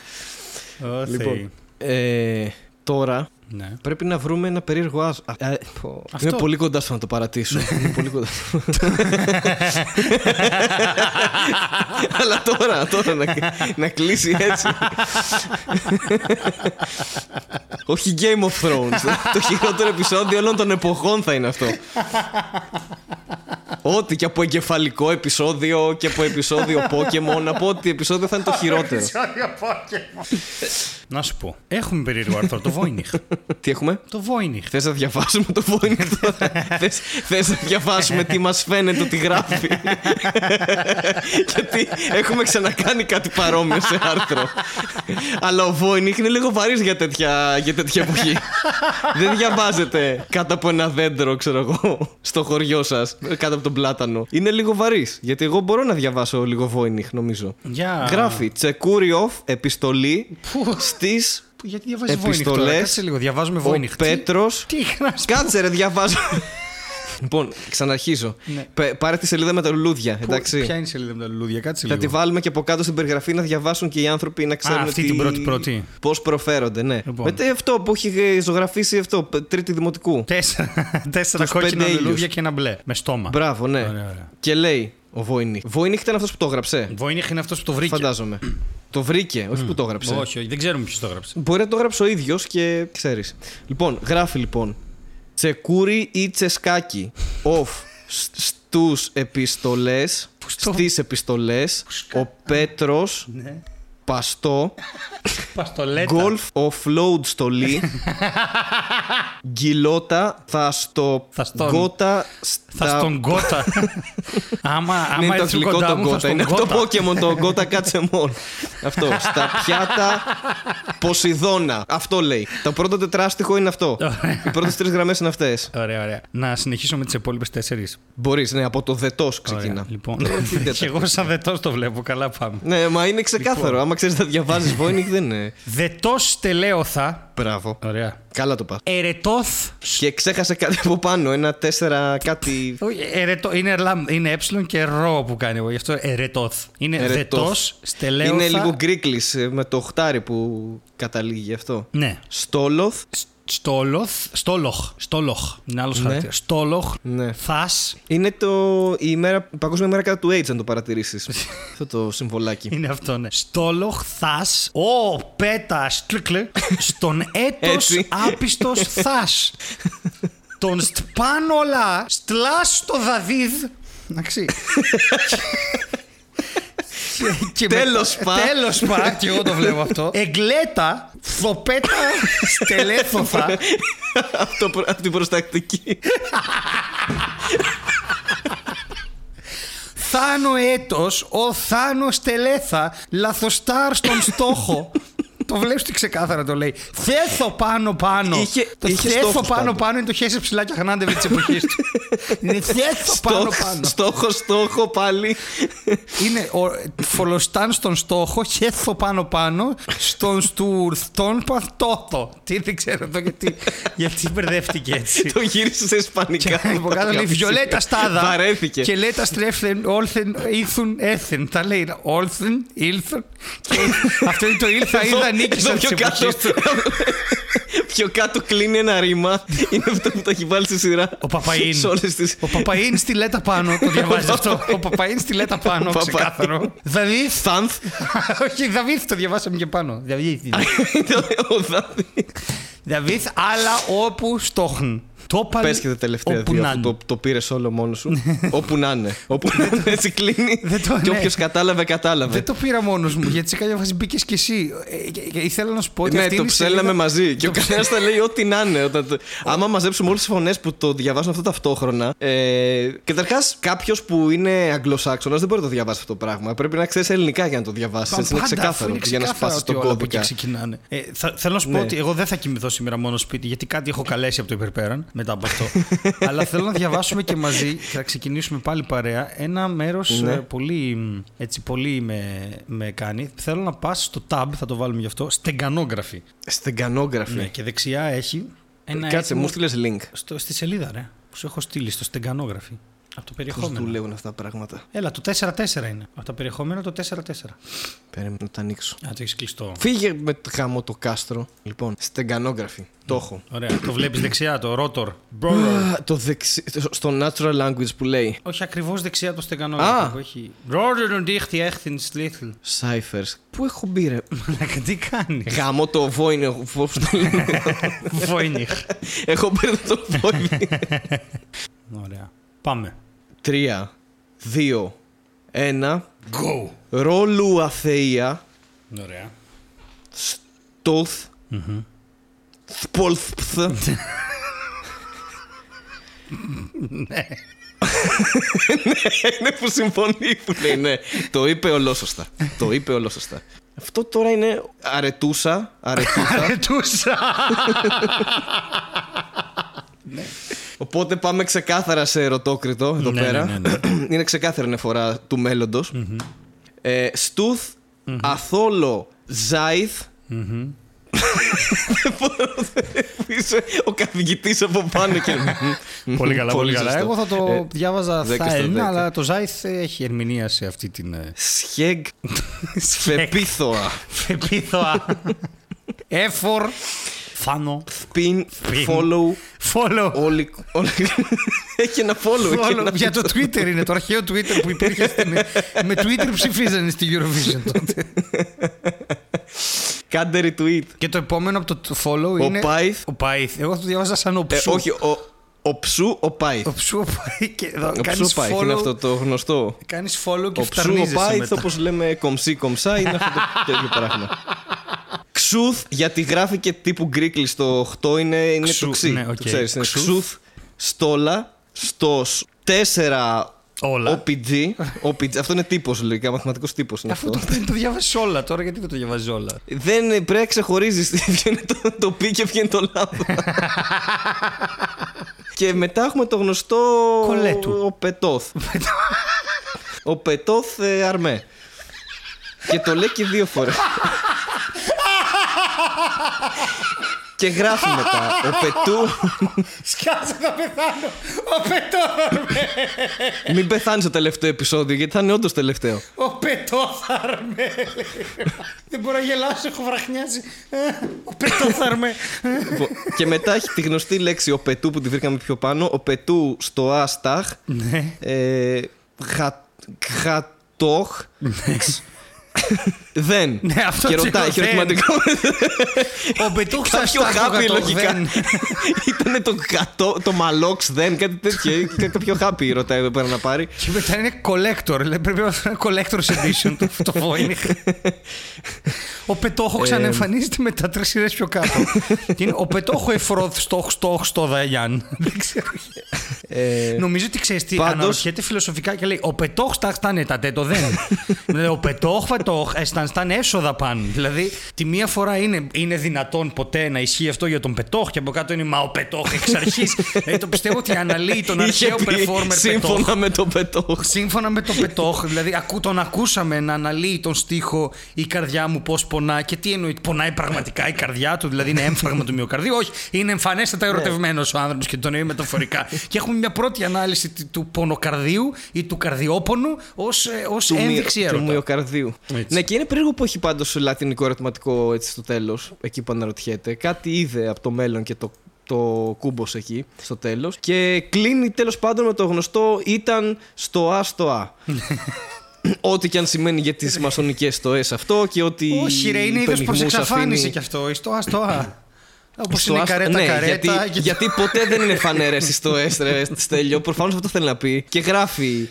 A: Ω,
B: Λοιπόν,
A: Θεέ.
B: ε, τώρα
A: Ναι.
B: πρέπει να βρούμε ένα περίεργο άσο. Α, ε, πω.
A: Αυτό.
B: Είμαι πολύ κοντά στο να το παρατήσω. Είμαι πολύ κοντά. Αλλά τώρα, τώρα να, να κλείσει έτσι. Όχι Game of Thrones. το χειρότερο επεισόδιο όλων των εποχών θα είναι αυτό. Ό,τι και από εγκεφαλικό επεισόδιο και από επεισόδιο Pokemon, από ό,τι επεισόδιο θα είναι το χειρότερο.
A: Να σου πω. Έχουμε περίεργο άρθρο. Το Βόινιχ. [LAUGHS]
B: Τι έχουμε;
A: Το Βόινιχ.
B: Θες να διαβάσουμε το Voynich τώρα; [LAUGHS] θες, θες να διαβάσουμε τι μας φαίνεται ότι γράφει; [LAUGHS] Γιατί έχουμε ξανακάνει κάτι παρόμοιο σε άρθρο. Αλλά ο Voynich είναι λίγο βαρύς για τέτοια, για τέτοια εποχή. Δεν διαβάζετε κάτω από ένα δέντρο, ξέρω εγώ, στο χωριό σας, κάτω από τον πλάτανο. Είναι λίγο βαρύς, γιατί εγώ μπορώ να διαβάσω λίγο Voynich, νομίζω.
A: Για...
B: Γράφει Τσεκούριοφ επιστολή
A: Πού;
B: στις
A: Γιατί διαβάζει Βόινιχ τώρα.
B: επιστολές
A: Κάτσε λίγο. Διαβάζουμε
B: ο
A: Βόινιχ. Τι-
B: Πέτρος
A: Τι γράφεις;
B: Κάτσε ρε, διαβάζω. Λοιπόν, ξαναρχίζω.
A: Ναι.
B: Πε- πάρε τη σελίδα με τα λουλούδια, εντάξει.
A: Ποια είναι η σελίδα με τα λουλούδια. Κάτσε
B: Θα
A: λίγο.
B: τη βάλουμε και από κάτω στην περιγραφή να διαβάσουν και οι άνθρωποι να ξέρουν.
A: αυτή την πρώτη-πρώτη.
B: Πώς προφέρονται, ναι.
A: Λοιπόν.
B: Μετά αυτό που έχει ζωγραφίσει αυτό, π- τρίτη δημοτικού.
A: Τέσσερα, [LAUGHS] τέσσερα
B: Τους
A: κόκκινα
B: πέντε ήλιους.
A: λουλούδια και ένα μπλε. Με στόμα.
B: Μπράβο, ναι.
A: Ωραία, ωραία.
B: Και λέει ο Βόινιχ. Βόινιχ ήταν αυτός που το έγραψε.
A: Βόινιχ είναι αυτός που το βρήκε.
B: Φαντάζομαι. το βρήκε, όχι που το έγραψε.
A: Όχι, όχι, δεν ξέρουμε ποιος το έγραψε.
B: Μπορεί να το έγραψε ο ίδιος και ξέρεις. Λοιπόν, γράφει λοιπόν. Τσεκούρι ή τσεσκάκι. Off στους επιστολές.
A: στο-
B: Στις επιστολές. Ο Πέτρος.
A: Ναι.
B: Παστό.
A: Παστολέτα.
B: Golf offload στολή. Γκυλότα. Θα στο
A: Θα στον-
B: γκότα.
A: Θα
B: στα-
A: στον κότα. άμα
B: Ναι, είναι
A: άμα
B: το
A: έρθει
B: αγγλικό
A: κοντά
B: το
A: μου, θα
B: γκότα.
A: στον
B: Είναι από το
A: κότα.
B: Pokemon το γκότα κάτσε μόνο. Αυτό. Στα πιάτα Ποσειδώνα. Αυτό λέει. Το πρώτο τετράστιχο είναι αυτό. Οι πρώτες τρεις γραμμές είναι αυτές.
A: Ωραία, ωραία. Να συνεχίσω με τις υπόλοιπες τέσσερις.
B: Μπορείς, ναι, από το δετός ξεκινά.
A: Λοιπόν,
B: τέταρτη. [LAUGHS]
A: και εγώ σαν δετός το βλέπω. Καλά πάμε.
B: Ναι, μα είναι ξεκάθαρο.
A: Λοιπόν.
B: Άμα ξέρεις να διαβάζεις Voynich δεν είναι.
A: Δετό τελέωθα.
B: Μπράβο.
A: Ωραία.
B: Καλά το πας.
A: Ερετόθ.
B: Και ξέχασε κάτι από πάνω. Ένα τέσσερα κάτι.
A: Όχι, ερετό, είναι, λαμ, είναι ε και ρο που κάνει εγώ. Γι' αυτό ερετόθ. Είναι
B: Ερετόθ.
A: δετό, στελέωθα.
B: Είναι λίγο γκρίκλι με το χτάρι που καταλήγει αυτό.
A: Ναι.
B: Στόλοθ.
A: Σ- Στόλοθ. Στόλοχ. Στόλοχ. Είναι άλλος
B: Ναι.
A: χαρακτήρας. Στόλοχ.
B: Ναι.
A: Θα.
B: Είναι το, η, ημέρα, η παγκόσμια μέρα κατά του AIDS, αν το παρατηρήσεις. [LAUGHS] αυτό το συμβολάκι.
A: Είναι αυτό, ναι. Στόλοχ, θα. Ο πέτας, στρικλε. [LAUGHS] Στον έτος
B: Έτσι.
A: άπιστος θα. Τον σπάνολα, στλάς στο δαδίδ. Εντάξει. [LAUGHS] Και- και
B: Τέλος
A: μετά-
B: πα.
A: Τέλος πα, και εγώ το βλέπω αυτό. Εγκλέτα, θοπέτα, στελέθωθα.
B: αυτό, προ- αυτή την προστακτική.
A: Θάνο έτος, ο Θάνος τελέθα, λαθοστάρ στον στόχο. Το βλέπεις τι ξεκάθαρα το λέει. Θέθο πάνω πάνω.
B: Είχε-
A: το
B: είχε
A: θέθο
B: στόχους
A: πάνω
B: πάντως.
A: πάνω είναι το χέσε ψηλά και αχνάντεβε της εποχής του. είναι θέθο πάνω πάνω.
B: Στόχο, στόχο πάλι.
A: είναι ο φολοστάν στον στόχο, χέθο πάνω πάνω, στον στουρθόν παθτόθο. Τι δεν ξέρω εδώ γιατί, γιατί μπερδεύτηκε έτσι.
B: το γύρισε σε ισπανικά.
A: Και από κάτω λέει Βιολέτα Στάδα.
B: Βαρέθηκε.
A: Και λέει τα στρέφθεν, όλθεν, ήλθουν, έθεν. Τα λέει όλθεν, ήλθουν. Και αυτό είναι το ήλθα, είδα, νίκησα
B: Εδώ
A: τη
B: πιο κάτω.
A: εποχή του.
B: Πιο κάτω κλείνει ένα ρήμα. Είναι αυτό που το έχει βάλει στη σειρά.
A: Ο Παπαΐν.
B: Σε όλες τις...
A: Ο Παπαΐν στη λέτα πάνω. Το διαβάζεις
B: Ο
A: αυτό. Ο Παπαΐν στη λέτα πάνω.
B: Παπαΐν.
A: Ξεκάθαρο. Δαβίθ.
B: Θάνθ. [LAUGHS]
A: Όχι, Δαβίθ το διαβάσαμε και πάνω. Δαβίθ. [LAUGHS]
B: Ο Δάβη.
A: Δαβίθ, αλλά όπου στόχν. Το
B: Πες και τα τελευταία
A: όπου
B: δύο,
A: να
B: αφού
A: είναι.
B: το, το πήρες όλο μόνος σου. Όπου να είναι. Όπου να είναι, [LAUGHS] έτσι κλείνει. [LAUGHS]
A: Δεν το-
B: Και
A: ναι.
B: όποιος κατάλαβε, κατάλαβε.
A: Δεν το πήρα μόνος μου, γιατί σε κάποια φάση μπήκες κι εσύ. Ε, και- και Ήθελα να σου πω ότι
B: Ναι,
A: αυτή
B: το
A: είναι η
B: ψέλναμε
A: σελίδα-
B: μαζί. Και ο
A: Το
B: καθένας θα λέει ό,τι να είναι. Όταν το- [LAUGHS] Άμα μαζέψουμε όλες τις φωνές που το διαβάζουν αυτό ταυτόχρονα. Ε... Καταρχάς, κάποιος που είναι Αγγλοσάξονας δεν μπορεί να το διαβάσει αυτό το πράγμα. Πρέπει να ξέρεις ελληνικά για να το διαβάσεις. Έτσι είναι
A: Πάντα,
B: ξεκάθαρο.
A: αφού είναι
B: για να
A: ξεκάθαρο
B: σπάσει
A: ότι
B: τον
A: όλα από εκεί
B: κώδικα.
A: ξεκινάνε. Ε, θα, θέλω να σου πω
B: Ναι.
A: ότι εγώ δεν θα κοιμηθώ σήμερα μόνο σπίτι, γιατί κάτι έχω καλέσει από το υπερπέραν μετά από αυτό. [LAUGHS] Αλλά θέλω να διαβάσουμε και μαζί και να ξεκινήσουμε πάλι παρέα. Ένα μέρος
B: Ναι.
A: πολύ, μ, έτσι, πολύ με, με κάνει. Θέλω να πας στο tab, θα το βάλουμε γι' αυτό, στεγκανόγραφη.
B: Στεγκανόγραφη.
A: Ναι, και δεξιά έχει ένα.
B: Κάτσε,
A: έτοιμο-
B: μου στείλες link.
A: στο, στη σελίδα, ρε. Που σου έχω στείλει, στο στεγκανόγραφη. Από το
B: Πώ
A: περιεχόμενο.
B: τους λέγουν αυτά τα πράγματα.
A: Έλα, το 4-4 είναι. Από τα περιεχόμενα το 4-4.
B: Περίμενα να τα ανοίξω.
A: Α, το έχεις κλειστό.
B: Φύγε με το γάμο το κάστρο. Λοιπόν, στεγκανόγραφη. Το έχω.
A: Ωραία. το βλέπεις δεξιά, το rotor.
B: Α, το δεξι... Στο natural language που λέει.
A: Όχι ακριβώς δεξιά το
B: Α.
A: στεγανόγραφο που έχει. Rotor und ich die echt ins Little.
B: Cyphers. Πού έχω μπει, ρε;
A: Μαλάκα, τι κάνεις;
B: Γάμο το βόινε. Πώς το λένε. [LAUGHS]
A: Βόινιχ.
B: Έχω μπει το βόινε.
A: Ωραία. Πάμε.
B: Τρία, δύο, ένα.
A: Go.
B: Ρόλου αθεία.
A: Ωραία.
B: Στόθ. Θπολθπθ. Ναι, είναι που συμφωνεί που λέει ναι. Το είπε ολόσωστα. Το είπε ολόσωστα. Αυτό τώρα είναι αρετούσα. Αρετούσα.
A: Αρετούσα. [LAUGHS]
B: Οπότε πάμε ξεκάθαρα σε ερωτόκριτο εδώ
A: Ναι,
B: πέρα.
A: ναι, ναι, [CLEARS THROAT]
B: είναι ξεκάθαρη αναφορά του μέλλοντος. Ε, στουθ, αθόλο, ζάιθ. [LAUGHS] Δεν μπορώ, είσαι ο καθηγητής από πάνω και...
A: Πολύ καλά, πολύ καλά.
B: σωστό.
A: Εγώ θα το
B: Ε,
A: διάβαζα
B: δέκα
A: θα
B: στο
A: είναι,
B: δέκα.
A: αλλά το Ζάιθ έχει ερμηνεία σε αυτή την. ε,
B: Σχέγ, [LAUGHS] σφεπίθωα,
A: Φεπίθωα. [LAUGHS] Έφορ. Φάνο.
B: πιν,
A: Πιν.
B: follow,
A: Follow.
B: όλοι... όλοι- Έχει ένα follow. έχει
A: Follow.
B: ένα-
A: Για το Twitter είναι, το αρχαίο Twitter που υπήρχε στην... Με Twitter ψηφίζανε στη Eurovision τότε.
B: Κάντε retweet.
A: Και το επόμενο από το follow είναι...
B: Πάιθ.
A: Ο Πάιθ. Εγώ το διάβαζα σαν ο
B: Ε,
A: Ψου.
B: όχι, ο, ο ψού, ο Πάιθ.
A: Ο Ψου ο Πάιθ. Και εδώ
B: Ο ψού,
A: κάνεις
B: ο Πάιθ είναι
A: follow,
B: αυτό το γνωστό;
A: κάνεις follow και
B: Ο ψού, ο
A: φταρνίζεσαι
B: Πάιθ,
A: μετά.
B: όπως λέμε κομψή, κομψά, είναι αυτό το [LAUGHS] τέτοιο πράγμα. Ξούθ, γιατί γράφει και τύπου γκρίκλι στο 8 είναι, είναι
A: Ξου,
B: το ξύ.
A: ναι,
B: Το
A: οκ.
B: ξέρεις, είναι
A: Ξούθ.
B: ξούθ, στόλα, στος, 4
A: Όλα.
B: OPG. OPG. Αυτό είναι τύπος, λογικά, μαθηματικός τύπος είναι
A: Αφού
B: αυτό.
A: το πριν το διάβασες όλα, τώρα γιατί δεν το διαβάζεις όλα;
B: Δεν πρέπει να ξεχωρίζεις [LAUGHS] ποιο είναι το, το πι και ποιο είναι το λάθο. [LAUGHS] και μετά έχουμε το γνωστό.
A: Κολέτου.
B: Ο Πετόθ. [LAUGHS] ο Πετόθ ε, Αρμέ. και το λέει και δύο φορές. [LAUGHS] και γράφει μετά. Ο Πετού.
A: Σκάσε θα πεθάνω. Ο Πετόθαρμε.
B: Μην πεθάνεις στο τελευταίο επεισόδιο, γιατί θα είναι όντως τελευταίο.
A: Ο Πετόθαρμε. Δεν μπορώ να γελάσω, έχω βραχνιάσει. Ο Πετόθαρμε.
B: Λοιπόν, και μετά έχει τη γνωστή λέξη ο Πετού που τη βρήκαμε πιο πάνω. Ο Πετού στο Αστάχ.
A: Ναι.
B: Ε, γα- Γατόχ. Δεν.
A: Ναι, αυτό
B: και
A: το
B: ρωτάει, έχει
A: δεν.
B: ερωτηματικό.
A: Ο Πετούχ θα
B: Κάποιο
A: στάθει
B: χάπι
A: το
B: λογικά.
A: δεν.
B: Ήταν το, γατό, το μαλόξ δεν, κάτι τέτοιο. Κα- Κάποιο χάπι ρωτάει εδώ πέρα να πάρει.
A: Και μετά είναι collector. λέει, Πρέπει να είναι collector's edition το, το Voynich. Ο Πετόχο ξαναεμφανίζεται μετά τρεις σειρές πιο κάτω. [LAUGHS] Και είναι ο Πετόχο εφρόθ στόχ στόχ στο Δαγιάν. Δεν ξέρω.
B: Ε,
A: Νομίζω ότι ξέρεις τι.
B: πάντως-
A: Αναρωτιέται φιλοσοφικά και λέει Ο Πετόχ τα στάνε τα τέτο δεν. [LAUGHS] Δηλαδή, ο Πετόχ φετόχ εσταν στάνε έσοδα παν. Δηλαδή τη μία φορά είναι, είναι δυνατόν ποτέ να ισχύει αυτό για τον Πετόχ και από κάτω είναι Μα ο Πετόχ εξ αρχής. δηλαδή το πιστεύω ότι αναλύει τον
B: είχε
A: αρχαίο
B: πει
A: performer Πετόχ.
B: σύμφωνα με το Πετόχ.
A: Σύμφωνα με το πετόχ, δηλαδή ακού, τον ακούσαμε να αναλύει τον στίχο η καρδιά μου πώς πονά και τι εννοεί, πονάει πραγματικά η καρδιά του, δηλαδή είναι έμφραγμα του μυοκαρδίου. Όχι, είναι εμφανέστατα ερωτευμένος ο άνθρωπος και το εννοεί μεταφορικά. και έχουμε πούμε μια πρώτη ανάλυση του- του πονοκαρδίου ή του καρδιόπονου ως, ε, ως
B: του,
A: ένδειξη
B: μυο- του
A: έρωτα.
B: μυοκαρδίου.
A: Έτσι.
B: Ναι, και είναι περίεργο που έχει πάντως λατινικό ερωτηματικό έτσι στο τέλος, εκεί που αναρωτιέται. Κάτι είδε από το μέλλον και το, το κούμπος εκεί στο τέλος. Και κλείνει τέλος πάντων με το γνωστό ήταν στο Α στο Α. [LAUGHS] ό,τι και αν σημαίνει για τις μασονικές στοές αυτό και ότι.
A: Όχι ρε, είναι είδος προς
B: υπενιγμούς
A: εξαφάνιση
B: αφήνει-
A: κι αυτό. Στο α, στο α. Όπως
B: Στο
A: είναι
B: άστο-
A: καρέτα,
B: ναι,
A: καρέτα.
B: Γιατί,
A: και-
B: γιατί ποτέ δεν είναι φανέρες στο έστρε, Στέλιο. Προφανώς αυτό θέλει να πει. Και γράφει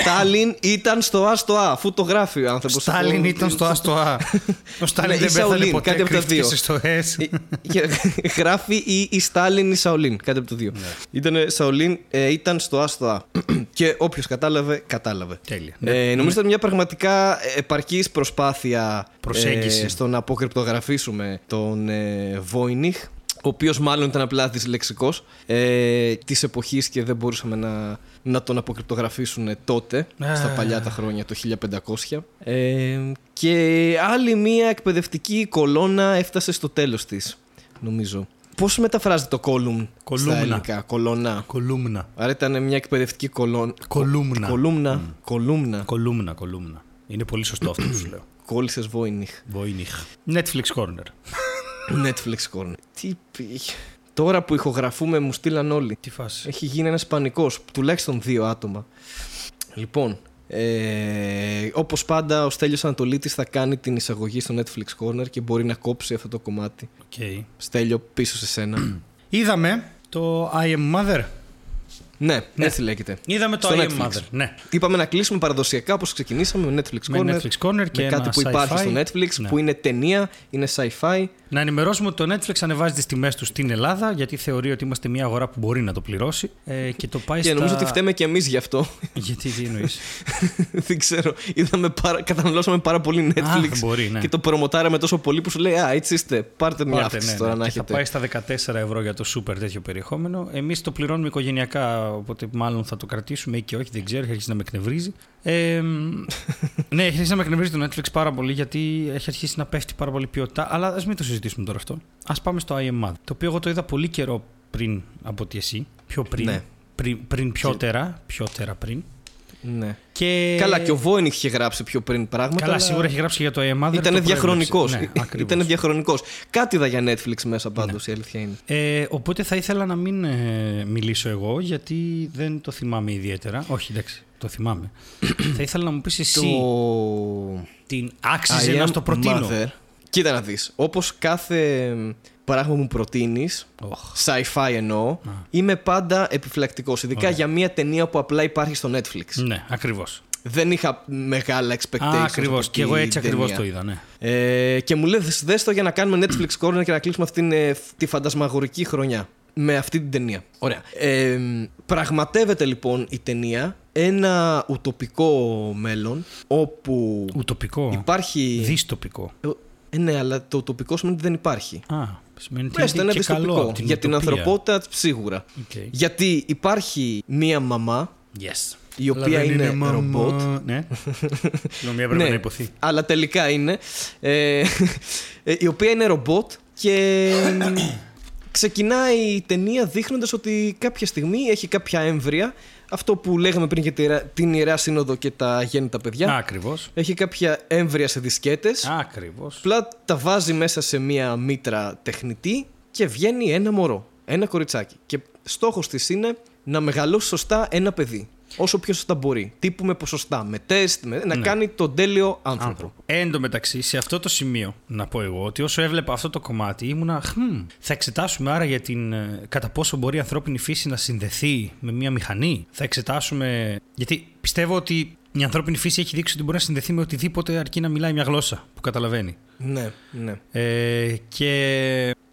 B: Στάλιν ήταν στο Α στο Α, αφού το γράφει ο άνθρωπος.
A: Στάλιν ήταν στο α, στο α. [LAUGHS] Ο Στάλιν
B: Ναι,
A: δεν
B: ή
A: πέθανε
B: Σαουλίν,
A: ποτέ,
B: κάτι από τα
A: κρύφτηκε
B: δύο.
A: στις στοές.
B: Γράφει ή η Στάλιν ή Σαουλίν, κάτι από το δύο.
A: Ναι.
B: Ήταν Σαουλίν, ε, ήταν στο Α στο Α. [CLEARS THROAT] και όποιος κατάλαβε, κατάλαβε.
A: Τέλεια.
B: Ε, νομίζω ήταν μια πραγματικά επαρκής προσπάθεια
A: Προσέγγιση.
B: ε, στο να αποκρυπτογραφήσουμε τον ε, Βόινιχ, ο οποίος μάλλον ήταν απλά δυσλεξικό ε, της εποχής και δεν μπορούσαμε να, να τον αποκρυπτογραφήσουν τότε,
A: Α.
B: στα παλιά τα χρόνια, το 1500. Ε, και άλλη μια εκπαιδευτική κολόνα έφτασε στο τέλος της, νομίζω. Πώς μεταφράζεται το column
A: Κολούμνα.
B: στα ελληνικά, κολόνα.
A: Κολούμνα.
B: Άρα ήταν μια εκπαιδευτική κολόν...
A: Κολούμνα.
B: Κολούμνα. Κολούμνα.
A: Κολούμνα, κολούμνα. Είναι πολύ σωστό αυτό που σου λέω.
B: Κόλλησες Βόινιχ.
A: Βοήνιχ. Netflix Corner.
B: Netflix Corner. Τι πει. Τώρα που ηχογραφούμε μου στείλαν όλοι.
A: Τι φάση;
B: Έχει γίνει ένας πανικός. Τουλάχιστον δύο άτομα. Λοιπόν, ε, όπως πάντα ο Στέλιος Ανατολίτης θα κάνει την εισαγωγή στο Netflix Corner και μπορεί να κόψει αυτό το κομμάτι.
A: Οκ.
B: Στέλιο πίσω σε σένα.
A: Είδαμε το I am Mother.
B: Ναι, έτσι λέγεται.
A: Είδαμε το
B: Στο
A: I am
B: Netflix.
A: Mother. Ναι.
B: Είπαμε να κλείσουμε παραδοσιακά όπως ξεκινήσαμε με Netflix
A: Με
B: Corner.
A: Netflix Corner και
B: με κάτι
A: ένα
B: που υπάρχει
A: sci-fi.
B: στο Netflix
A: Ναι.
B: που είναι ταινία, είναι sci-fi.
A: Να ενημερώσουμε ότι το Netflix ανεβάζει τις τιμές του στην Ελλάδα γιατί θεωρεί ότι είμαστε μια αγορά που μπορεί να το πληρώσει ε, και το πάει
B: Και
A: στα...
B: νομίζω ότι φταίμε και εμείς γι' αυτό.
A: Γιατί τι εννοείς; [LAUGHS]
B: Δεν ξέρω. Είδαμε πάρα, καταναλώσαμε πάρα πολύ Netflix.
A: μπορεί, ναι.
B: Και το προμοτάραμε τόσο πολύ που σου λέει Α, έτσι είστε. Πάρτε μια
A: Πάρτε,
B: αύξηση
A: ναι,
B: τώρα
A: ναι.
B: να
A: Και θα
B: έχετε.
A: πάει στα 14 ευρώ για το super τέτοιο περιεχόμενο. Εμείς το πληρώνουμε οικογενειακά, οπότε μάλλον θα το κρατήσουμε ή και όχι, δεν ξέρω, έχει αρχίσει να με εκνευρίζει. Ε, ναι, έχει αρχίσει να με εκνευρίζει το Netflix πάρα πολύ γιατί έχει αρχίσει να πέφτει πάρα πολύ ποιότητα. Αλλά ας μην το συζητήσουμε τώρα αυτό. Α πάμε στο IMAD. Το οποίο εγώ το είδα πολύ καιρό πριν από ότι εσύ. Πιο πριν.
B: Ναι.
A: Πριν, πριν πιότερα, πιότερα πριν.
B: Ναι.
A: Και...
B: Καλά, και ο Βόινιχ είχε γράψει πιο πριν πράγματα.
A: Καλά,
B: αλλά
A: σίγουρα έχει γράψει και για το IMAD.
B: Ήταν διαχρονικός.
A: Ναι, ακριβώς.
B: Ήταν διαχρονικός. Κάτι είδα για Netflix μέσα πάντως, η αλήθεια είναι.
A: Ε, οπότε θα ήθελα να μην ε, μιλήσω εγώ γιατί δεν το θυμάμαι ιδιαίτερα. Όχι, εντάξει, το θυμάμαι. [COUGHS] θα ήθελα να μου πεις εσύ
B: Το.
A: την άξιζε
B: I
A: να
B: am
A: στο προτείνω.
B: mother. Κοίτα να δεις, όπως κάθε πράγμα που μου προτείνεις,
A: Οχ.
B: sci-fi εννοώ, είμαι πάντα επιφυλακτικός, ειδικά για μια ταινία που απλά υπάρχει στο Netflix.
A: Ναι, ακριβώς.
B: Δεν είχα μεγάλα expectations.
A: Α, ακριβώς.
B: από
A: Και εγώ
B: την
A: έτσι ακριβώς
B: ταινία.
A: το είδα, ναι.
B: Ε, και μου λέει δες το για να κάνουμε Netflix Corner και να κλείσουμε αυτήν ε, τη φαντασμαγορική χρονιά. Με αυτή την ταινία. Ωραία. Ε, πραγματεύεται λοιπόν η ταινία ένα ουτοπικό μέλλον όπου
A: Ουτοπικό.
B: υπάρχει...
A: Δυστοπικό.
B: Ε, Ε, ναι, αλλά ουτοπικό σημαίνει ότι δεν υπάρχει.
A: Α, σημαίνει ότι
B: Έστω
A: είναι
B: ένα
A: και καλό
B: δυστοπικό.
A: από την
B: Για την
A: ουτοπία.
B: ανθρωπότητα σίγουρα.
A: Οκ.
B: Γιατί υπάρχει μία μαμά
A: Yes.
B: η οποία
A: Αλλά δεν
B: είναι,
A: μαμά.
B: ρομπότ.
A: Ναι. [LAUGHS] Συγγνώμη, έπρεπε
B: Ναι,
A: να ειπωθεί.
B: αλλά τελικά είναι. Ε, ε, η οποία είναι ρομπότ και [COUGHS] ξεκινάει η ταινία δείχνοντας ότι κάποια στιγμή έχει κάποια έμβρια. Αυτό που λέγαμε πριν για τη Ιερά- την Ιερά Σύνοδο και τα γέννητα παιδιά.
A: Ακριβώς.
B: Έχει κάποια έμβρια σε δισκέτες.
A: Ακριβώς.
B: Απλά τα βάζει μέσα σε μία μήτρα τεχνητή και βγαίνει ένα μωρό. Ένα κοριτσάκι. Και στόχος της είναι να μεγαλώσει σωστά ένα παιδί. Όσο πιο σωστά μπορεί. Τύπου με ποσοστά, με τεστ, με... να
A: Ναι.
B: κάνει τον τέλειο άνθρωπο.
A: άνθρωπο. Εν τω μεταξύ, σε αυτό το σημείο, να πω εγώ, ότι όσο έβλεπα αυτό το κομμάτι, ήμουνα. Χμ, θα εξετάσουμε άρα για την. ε, κατά πόσο μπορεί η ανθρώπινη φύση να συνδεθεί με μια μηχανή. Θα εξετάσουμε. Γιατί πιστεύω ότι η ανθρώπινη φύση έχει δείξει ότι μπορεί να συνδεθεί με οτιδήποτε αρκεί να μιλάει μια γλώσσα που καταλαβαίνει.
B: Ναι, ναι.
A: Ε, και.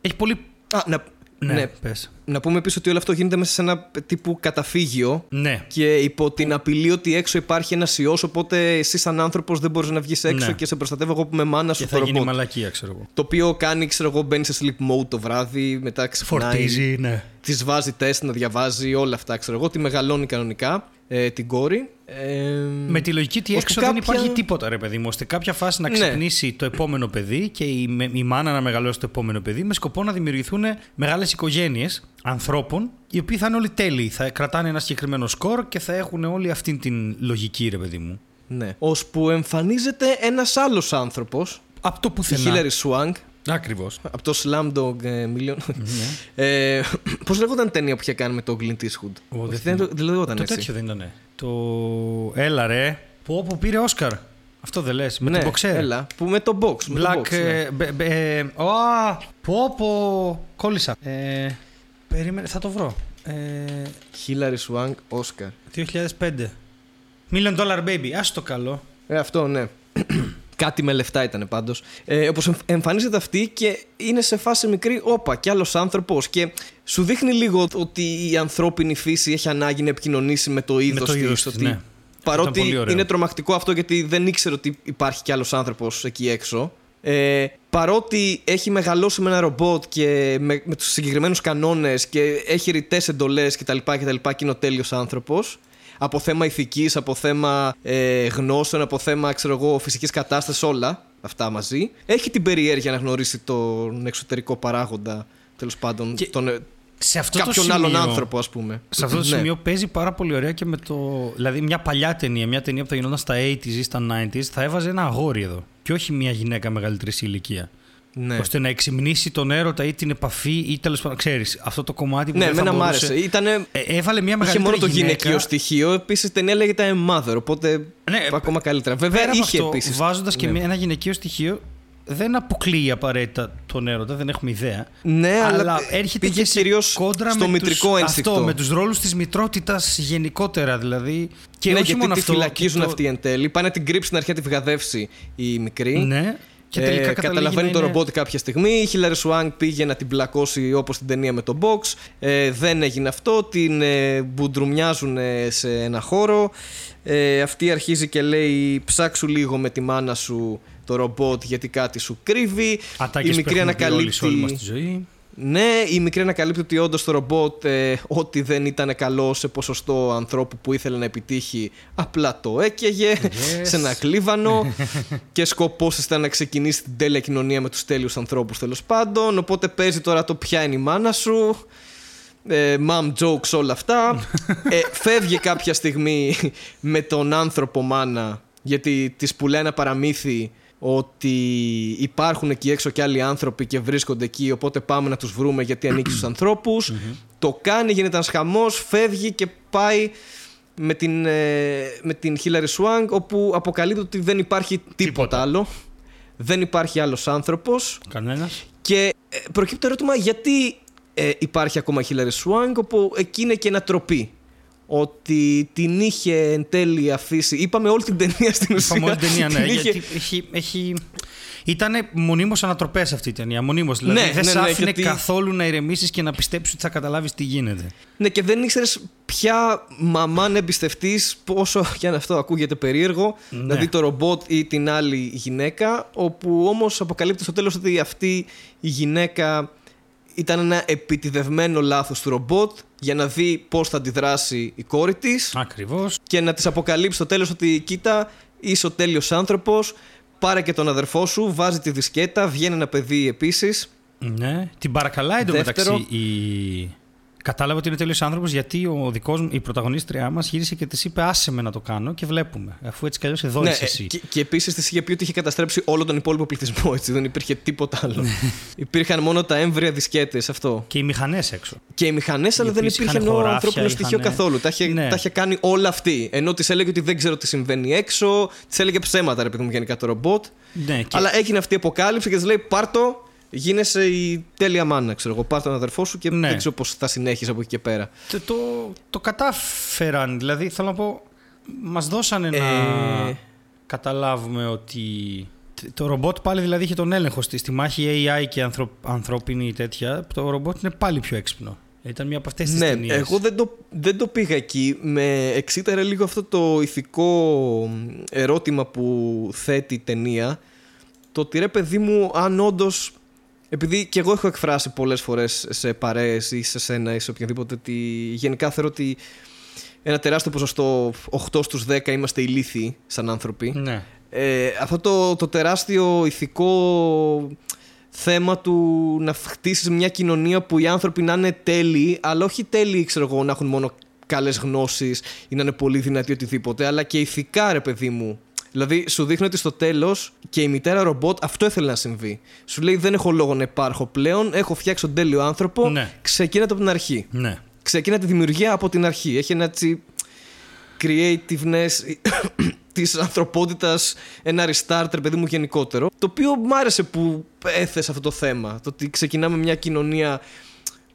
A: Έχει πολύ.
B: Α, να,
A: Ναι,
B: ναι.
A: πες.
B: να πούμε επίσης ότι όλο αυτό γίνεται μέσα σε ένα τύπου καταφύγιο.
A: Ναι.
B: Και υπό την απειλή ότι έξω υπάρχει ένας ιός, οπότε εσύ, σαν άνθρωπος, δεν μπορείς να βγεις έξω
A: Ναι.
B: και σε προστατεύω εγώ που είμαι μάνα σου
A: Και
B: το
A: θα γίνει
B: ρομπότ.
A: μαλακία, ξέρω εγώ.
B: Το οποίο κάνει, ξέρω εγώ, μπαίνει σε sleep mode το βράδυ, μετά ξυπνάει.
A: Φορτίζει, ναι.
B: Της βάζει τεστ να διαβάζει, όλα αυτά, ξέρω εγώ, τη μεγαλώνει κανονικά. Ε, την κόρη. Ε,
A: Με τη λογική ότι
B: ώστε
A: έξω δεν
B: κάποια-
A: υπάρχει τίποτα, ρε παιδί μου. ώστε κάποια φάση να
B: Ναι.
A: ξυπνήσει το επόμενο παιδί και η, με- η μάνα να μεγαλώσει το επόμενο παιδί με σκοπό να δημιουργηθούν μεγάλες οικογένειες ανθρώπων οι οποίοι θα είναι όλοι τέλειοι. Θα κρατάνε ένα συγκεκριμένο σκορ και θα έχουν όλοι αυτή την λογική, ρε παιδί μου.
B: ναι. Ώσπου εμφανίζεται ένας άλλος άνθρωπος,
A: Από το
B: η
A: πουθενά.
B: Hillary Swank,
A: Ακριβώς.
B: από το Slamdog ε, Million. ε, Πώς λέγονταν η ταινία που είχε κάνει με τον Clint Eastwood;
A: Ω, δεν
B: Όχι,
A: θυμάμαι.
B: δεν, δεν λέγονταν
A: Το
B: έτσι.
A: τέτοιο δεν ήταν. Το. Έλα ρε. Πω, πω πήρε Όσκαρ. Αυτό δεν λες. Με
B: ναι,
A: την boxer.
B: έλα, που με το box. Με
A: Black.
B: το box, ναι.
A: ε, μπε- μπε- ε, Ω, πω, πω. Κόλλησα. Ε, περίμενε, θα το βρω. Ε,
B: Hillary Swank, Oscar.
A: 2005. Million Dollar Baby. Ας το καλό.
B: Ε, αυτό ναι. Κάτι με λεφτά ήταν πάντως. Ε, Όπως εμφανίζεται αυτή και είναι σε φάση μικρή, όπα, κι άλλος άνθρωπος. Και σου δείχνει λίγο ότι η ανθρώπινη φύση έχει ανάγκη να επικοινωνήσει με το είδος
A: το
B: της.
A: είδος της, ναι.
B: Παρότι
A: Ήταν πολύ ωραίο.
B: είναι τρομακτικό αυτό γιατί δεν ήξερε ότι υπάρχει κι άλλος άνθρωπος εκεί έξω. Ε, παρότι έχει μεγαλώσει με ένα ρομπότ και με, με τους συγκεκριμένους κανόνες και έχει ρητές εντολές κτλ. κτλ και είναι ο τέλειος άνθρωπος από θέμα ηθικής, από θέμα ε, γνώσεων, από θέμα ξέρω εγώ, φυσικής κατάστασης όλα αυτά μαζί έχει την περιέργεια να γνωρίσει τον εξωτερικό παράγοντα τέλος πάντων
A: Και
B: τον, ε,
A: Σε αυτό
B: κάποιον
A: το σημείο,
B: άλλον άνθρωπο ας πούμε
A: Σε αυτό το
B: Ναι.
A: σημείο παίζει πάρα πολύ ωραία και με το. Δηλαδή, μια παλιά ταινία, μια ταινία που θα γινόταν στα 80s ή στα 90s, θα έβαζε ένα αγόρι εδώ. Και όχι μια γυναίκα μεγαλύτερης σε ηλικίας.
B: Ναι.
A: ώστε να εξυμνήσει τον έρωτα ή την επαφή ή τέλος πάντων. Ξέρεις, αυτό το κομμάτι που
B: ναι,
A: δεν θα
B: εμένα μ'
A: μπορούσε...
B: άρεσε. Ήτανε,
A: Ε, έβαλε μια
B: Είχε
A: μεγαλύτερη
B: μόνο το
A: γυναίκα.
B: γυναικείο στοιχείο. Επίσης η ταινία λέγεται I'm Mother, οπότε
A: Ναι,
B: ακόμα καλύτερα. Βέβαια
A: Πέρα από
B: είχε
A: αυτό,
B: επίση.
A: βάζοντας και
B: ναι.
A: μια- ένα γυναικείο στοιχείο, δεν αποκλείει απαραίτητα τον έρωτα, δεν έχουμε ιδέα.
B: Ναι, αλλά
A: έρχεται
B: πήγε
A: και σε
B: κυρίως
A: κόντρα
B: στο
A: με
B: μητρικό
A: τους,
B: ένστικτο.
A: Αυτό, με τους ρόλους της μητρότητας γενικότερα δηλαδή. Και
B: ναι,
A: όχι
B: γιατί
A: μόνο
B: τη
A: αυτό.
B: φυλακίζουν
A: και το-
B: αυτοί εν τέλει. Πάνε να την κρύψει στην αρχή να τη βγαδεύσει η μικρή.
A: Ναι. Και
B: Ε,
A: τελικά καταλήγει
B: καταλαβαίνει
A: να
B: το
A: είναι-
B: ρομπότ κάποια στιγμή. Η Χίλαρη Σουάνγκ πήγε να την πλακώσει όπως στην ταινία με το box. Ε, δεν έγινε αυτό. Την ε, μπουντρουμιάζουν ε, σε ένα χώρο. Ε, αυτή αρχίζει και λέει: Ψάξου λίγο με τη μάνα σου το ρομπότ γιατί κάτι σου κρύβει.
A: Ατάκες
B: η
A: που
B: μικρή
A: έχουμε πει όλοι σε όλη μας
B: ανακαλύπτει.
A: τη ζωή.
B: Ναι, η μικρή ανακαλύπτει ότι όντως το ρομπότ, ε, ό,τι δεν ήταν καλό σε ποσοστό ανθρώπου που ήθελε να επιτύχει, απλά το έκαιγε σε ένα κλίβανο. [LAUGHS] και σκοπός ήταν να ξεκινήσει την τέλεια κοινωνία με τους τέλειους ανθρώπους τέλος πάντων. Οπότε παίζει τώρα το ποια είναι η μάνα σου. Ε, mom jokes, όλα αυτά. ε, φεύγει κάποια στιγμή με τον άνθρωπο μάνα γιατί της πουλάει ένα παραμύθι ότι υπάρχουν εκεί έξω και άλλοι άνθρωποι και βρίσκονται εκεί οπότε πάμε να τους βρούμε γιατί ανήκει στους ανθρώπους το κάνει, γίνεται ένας χαμός φεύγει και πάει με την, ε, με την Hillary Swank όπου αποκαλύπτει ότι δεν υπάρχει τίποτα,
A: Τίποτα.
B: άλλο δεν υπάρχει άλλος άνθρωπος
A: Κανένας.
B: και ε, προκύπτει το ερώτημα γιατί ε, υπάρχει ακόμα η Hillary Swank, όπου εκεί είναι και ένα τροπή. Ότι την είχε εν τέλει αφήσει. Είπαμε όλη την ταινία στην ουσία.
A: Είπαμε όλη την ταινία, ναι.
B: Την είχε-
A: γιατί έχει, έχει... Ήταν μονίμως ανατροπές αυτή η ταινία. Μονίμως. Δηλαδή
B: Ναι,
A: δεν
B: ναι,
A: σ'
B: ναι,
A: άφηνε
B: γιατί-
A: καθόλου να ηρεμήσεις και να πιστέψεις ότι θα καταλάβεις τι γίνεται.
B: Ναι, και δεν ήξερες ποια μαμά να εμπιστευτείς, πόσο [LAUGHS] και αν αυτό ακούγεται περίεργο.
A: Ναι.
B: Δηλαδή το ρομπότ ή την άλλη γυναίκα. Όπου όμως αποκαλύπτει στο τέλος ότι αυτή η γυναίκα ήταν ένα επιτιδευμένο λάθος του ρομπότ για να δει πώς θα αντιδράσει η κόρη της
A: Ακριβώς.
B: και να της αποκαλύψει στο τέλος ότι κοίτα είσαι ο τέλειος άνθρωπος πάρε και τον αδερφό σου, βάζει τη δισκέτα, βγαίνει ένα παιδί επίσης
A: Ναι. Την παρακαλάει
B: Δεύτερο.
A: εντωμεταξύ η. Κατάλαβε ότι είναι τέλειο άνθρωπος γιατί ο δικός μου, η πρωταγωνίστριά μας γύρισε και της είπε: Άσε με να το κάνω και βλέπουμε. Αφού έτσι κι αλλιώς εδώ
B: ναι,
A: είσαι
B: ε,
A: εσύ.
B: και, και επίσης της είχε πει ότι είχε καταστρέψει όλο τον υπόλοιπο πληθυσμό. Έτσι, δεν υπήρχε τίποτα άλλο. Υπήρχαν μόνο τα έμβρια δισκέτες, αυτό.
A: Και οι μηχανές έξω.
B: Και οι μηχανές, αλλά δεν
A: οποίες
B: υπήρχε
A: είχαν
B: νέο
A: χωράφια,
B: ανθρώπινο
A: είχαν-
B: στοιχείο καθόλου. Τα είχε,
A: Ναι.
B: τα είχε κάνει όλα αυτή. Ενώ της έλεγε ότι δεν ξέρω τι συμβαίνει έξω, της έλεγε ψέματα, ρε παιδί μου, γενικά το ρομπότ.
A: Ναι, και
B: Αλλά έγινε αυτή η αποκάλυψη και της λέει: Πάρτο, γίνεσαι η τέλεια μάνα. Ξέρω εγώ, πάρ τον αδερφό σου και
A: Ναι.
B: δεν ξέρω πώς θα συνέχισε από εκεί και πέρα.
A: το, το, το κατάφεραν. Δηλαδή, θέλω να πω, μας δώσανε να
B: Ε.
A: καταλάβουμε ότι. Το ρομπότ πάλι δηλαδή είχε τον έλεγχο στη, στη μάχη AI και ανθρω, ανθρώπινη τέτοια. Το ρομπότ είναι πάλι πιο έξυπνο. Ήταν μια από αυτές τις
B: Ναι,
A: ταινίες.
B: εγώ δεν το, δεν το πήγα εκεί. Με εξήταρε λίγο αυτό το ηθικό ερώτημα που θέτει η ταινία. Το ότι ρε παιδί μου, αν όντως. Επειδή και εγώ έχω εκφράσει πολλές φορές σε παρέες ή σε σένα ή σε οποιαδήποτε ότι γενικά θεωρώ ότι ένα τεράστιο ποσοστό, 8 στους 10 είμαστε ηλίθιοι σαν άνθρωποι.
A: Ναι.
B: Ε, αυτό το, το τεράστιο ηθικό θέμα του να χτίσεις μια κοινωνία που οι άνθρωποι να είναι τέλειοι, αλλά όχι τέλειοι, ξέρω εγώ, να έχουν μόνο καλές γνώσεις ή να είναι πολύ δυνατοί οτιδήποτε, αλλά και ηθικά, ρε παιδί μου. Δηλαδή, σου δείχνει ότι στο τέλος και η μητέρα ρομπότ αυτό ήθελε να συμβεί. Σου λέει: Δεν έχω λόγο να υπάρχω πλέον. Έχω φτιάξει τον τέλειο άνθρωπο.
A: Ναι.
B: Ξεκίνατε από την αρχή.
A: Ναι.
B: Ξεκίνα τη δημιουργία από την αρχή. Έχει ένα έτσι creativeness [COUGHS] της ανθρωπότητας, ένα restart, ρε παιδί μου, γενικότερο. Το οποίο μ' άρεσε που έθεσε αυτό το θέμα. Το ότι ξεκινάμε μια κοινωνία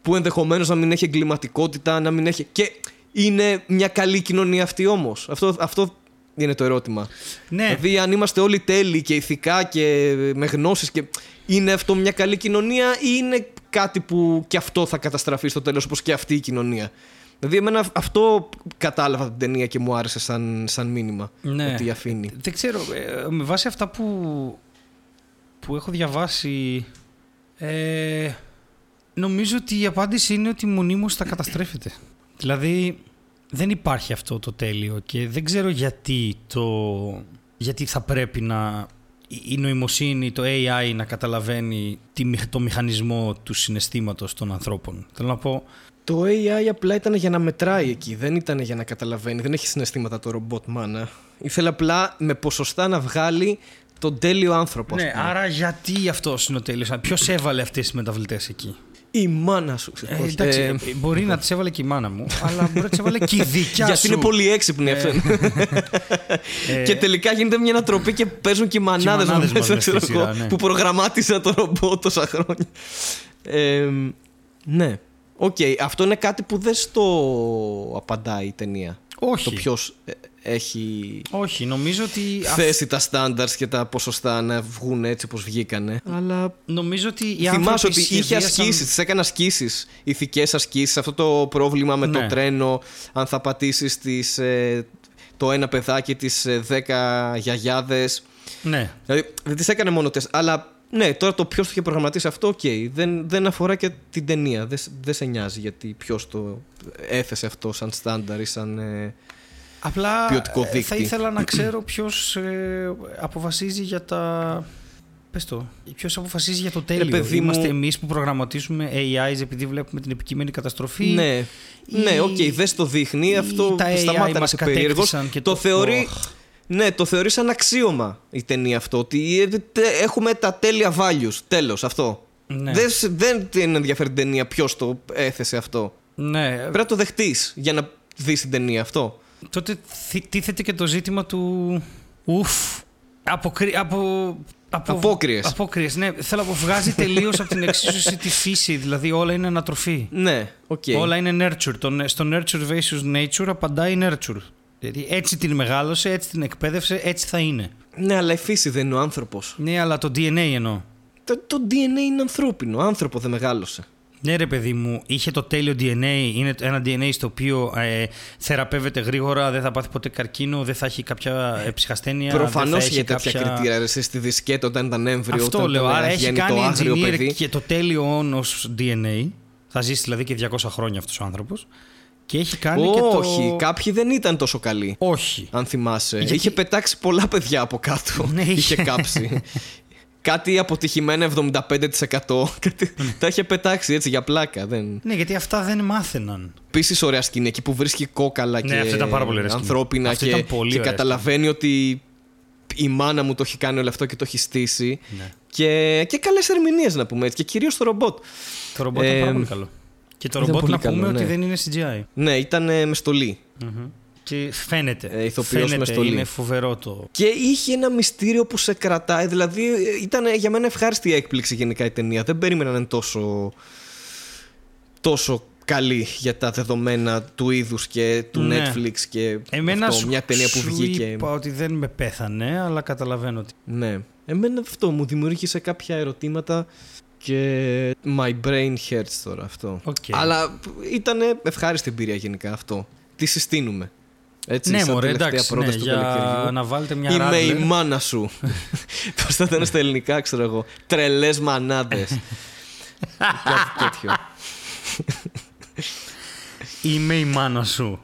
B: που ενδεχομένως να μην έχει εγκληματικότητα, να μην έχει. Και είναι μια καλή κοινωνία αυτή όμως. Αυτό, αυτό είναι το ερώτημα.
A: Ναι.
B: Δηλαδή, αν είμαστε όλοι τέλειοι και ηθικά και με γνώσεις και. Είναι αυτό μια καλή κοινωνία ή είναι κάτι που και αυτό θα καταστραφεί στο τέλος, όπως και αυτή η κοινωνία; Δηλαδή, εμένα αυτό κατάλαβα την ταινία και μου άρεσε σαν, σαν μήνυμα.
A: Ναι.
B: Ότι αφήνει.
A: Δεν ξέρω, ε, με βάση αυτά που, που έχω διαβάσει, ε, νομίζω ότι η απάντηση είναι ότι μονίμως θα καταστρέφεται. Δηλαδή, δεν υπάρχει αυτό το τέλειο και δεν ξέρω γιατί, το, γιατί θα πρέπει να η νοημοσύνη, το AI να καταλαβαίνει τη, μηχ- το μηχανισμό του συναισθήματος των ανθρώπων. Θέλω να πω,
B: Το AI απλά ήταν για να μετράει εκεί, δεν ήταν για να καταλαβαίνει. Δεν έχει συναισθήματα το ρομπότ μάνα. Ήθελε απλά με ποσοστά να βγάλει τον τέλειο άνθρωπο. ας
A: ναι,
B: πούμε.
A: άρα γιατί αυτό είναι ο τέλειος, ποιος έβαλε αυτές τις μεταβλητές εκεί;
B: Η μάνα σου.
A: Ε,
B: Όχι,
A: εντάξει,
B: ε,
A: ε, μπορεί να τι έβαλε και η μάνα μου, αλλά μπορεί να τι έβαλε και η δικιά [LAUGHS]
B: γιατί
A: σου.
B: είναι πολύ έξυπνη αυτό. [LAUGHS]
A: Ε,
B: και τελικά γίνεται μια ανατροπή και παίζουν και οι μανάδες
A: μανάδες μας μες στη
B: ξέρω
A: σειρά,
B: εγώ,
A: ναι.
B: που προγραμμάτισα το ρομπότ τόσα χρόνια. Ε, ναι. Οκ, αυτό είναι κάτι που δεν στο απαντάει η ταινία.
A: όχι.
B: Το ποιο έχει
A: Όχι, νομίζω ότι. α-
B: θέσει τα standards και τα ποσοστά να βγουν έτσι όπως βγήκανε. Αλλά
A: Νομίζω ότι οι
B: θυμάσαι
A: άνθρωποι
B: ότι είχε
A: σχεδίασαν-
B: ασκήσεις, τις έκανε ασκήσεις, ηθικές ασκήσεις, αυτό το πρόβλημα με το
A: Ναι.
B: τρένο, αν θα πατήσεις τις, ε, το ένα παιδάκι τις ε, δέκα γιαγιάδες.
A: Ναι.
B: Δηλαδή δεν τις έκανε μόνο τεστ, αλλά ναι, τώρα το ποιος το είχε προγραμματίσει αυτό, οκ. Δεν, δεν αφορά και την ταινία. Δεν, σ- δεν σε νοιάζει γιατί ποιος το έθεσε αυτό σαν στάνταρ ή σαν. ε,
A: Απλά
B: ποιοτικό
A: ε, θα
B: δείκτη.
A: ήθελα να ξέρω ποιος αποφασίζει για τα. Πες το. Ποιος αποφασίζει για το τέλειο.
B: παιδί μου-
A: Είμαστε εμείς που προγραμματίζουμε AIs επειδή βλέπουμε την επικείμενη καταστροφή.
B: Ναι,
A: ή-
B: ναι, οκ, δεν το δείχνει.
A: ή
B: Αυτό
A: τα AI
B: σταμάτα να
A: μας
B: είσαι περίεργος.
A: κατέκτησαν και
B: Το
A: το-
B: θεωρεί.
A: Οχ.
B: Ναι, το θεωρεί σαν αξίωμα η ταινία αυτό. Ότι ε, τε- έχουμε τα τέλεια values. Τέλος, αυτό.
A: Ναι.
B: Δεν, σ- δεν την ενδιαφέρει την ταινία ποιος το έθεσε αυτό.
A: ναι.
B: Πρέπει να το δεχτείς για να δεις την ταινία αυτό.
A: Τότε θυ- τίθεται και το ζήτημα του. Ουφ. Αποκρι... Από... Από...
B: Απόκριες.
A: Απόκριες, ναι. Θέλω να πω, βγάζει τελείως από την εξίσωση τη φύση. Δηλαδή όλα είναι ανατροφή.
B: Ναι, οκ.
A: Όλα είναι nurture. Το, στο nurture versus nature απαντάει nurture. Δηλαδή έτσι την μεγάλωσε, έτσι την εκπαίδευσε, έτσι θα είναι.
B: Ναι, αλλά η φύση δεν είναι ο άνθρωπος.
A: Ναι, αλλά το DNA εννοώ.
B: Το, το DNA είναι ανθρώπινο. Άνθρωπο δεν μεγάλωσε.
A: Ναι, ρε παιδί μου, είχε το τέλειο DNA. Είναι ένα DNA στο οποίο ε, θεραπεύεται γρήγορα, δεν θα πάθει ποτέ καρκίνο, δεν θα έχει κάποια ε, ψυχασθένεια.
B: Προφανώ
A: δεν θα
B: είχε
A: έχει
B: τέτοια
A: κάποια...
B: κριτήρια. ρε, Εσύ στη δισκέτα όταν ήταν έμβριο.
A: Αυτό
B: όταν
A: λέω.
B: ήταν
A: Άρα έχει
B: αγέννητο
A: κάνει
B: άγριο
A: engineer
B: παιδί.
A: και το τέλειο όν ως DNA. Θα ζήσει δηλαδή και 200 χρόνια αυτός ο άνθρωπος. Και έχει κάνει και το.
B: Όχι, κάποιοι δεν ήταν τόσο καλοί.
A: Όχι.
B: Αν θυμάσαι.
A: Γιατί-
B: Είχε πετάξει πολλά παιδιά από κάτω.
A: Ναι, είχε.
B: είχε κάψει. [LAUGHS] Κάτι αποτυχημένα 75%. [LAUGHS] Κάτι- Τα είχε πετάξει έτσι για πλάκα. Δεν...
A: Ναι, γιατί αυτά δεν μάθαιναν.
B: Επίσης, ωραία σκηνή εκεί που βρίσκει κόκαλα
A: Ναι,
B: και
A: αυτό ήταν πάρα πολύ ωραία σκηνή.
B: ανθρώπινα
A: Αυτό
B: και,
A: ήταν πολύ
B: και
A: ωραία
B: καταλαβαίνει ότι η μάνα μου το έχει κάνει όλο αυτό και το έχει στήσει.
A: Ναι.
B: Και, και καλές ερμηνείες να πούμε έτσι. Και κυρίως το ρομπότ.
A: Το ρομπότ ήταν πάρα
B: Ε,
A: πολύ καλό. Και το
B: ήταν
A: ρομπότ
B: πολύ
A: να πούμε
B: καλό,
A: ότι
B: ναι.
A: δεν είναι CGI.
B: Ναι, ήταν ε, με στολή.
A: Μμμ. Και φαίνεται.
B: Ε, ηθοποιός μες
A: φαίνεται,
B: στολή.
A: είναι φοβερό το.
B: Και είχε ένα μυστήριο που σε κρατάει. Δηλαδή ήταν για μένα ευχάριστη έκπληξη γενικά η ταινία. Δεν περίμενα να είναι τόσο, τόσο καλή για τα δεδομένα του είδους και του
A: Ναι.
B: Netflix και
A: Εμένα
B: αυτό,
A: σου,
B: μια ταινία που
A: σου
B: βγήκε.
A: είπα ότι δεν με πέθανε, αλλά καταλαβαίνω ότι.
B: Ναι. Εμένα αυτό μου δημιούργησε κάποια ερωτήματα και my brain hurts τώρα αυτό.
A: Οκ.
B: Αλλά ήταν ευχάριστη εμπειρία γενικά αυτό. Τι συστήνουμε. Έτσι,
A: ναι,
B: σαν
A: μωρέ,
B: τελευταία
A: εντάξει. Ναι,
B: πρόταση του
A: για
B: καλοκαιριού.
A: να βάλετε μια
B: Είμαι η
A: Radler.
B: μάνα σου. [LAUGHS] Πώς θα ήταν στα ελληνικά, ξέρω εγώ. Τρελές μανάδες. [LAUGHS] Κάτι τέτοιο.
A: Είμαι η μάνα σου.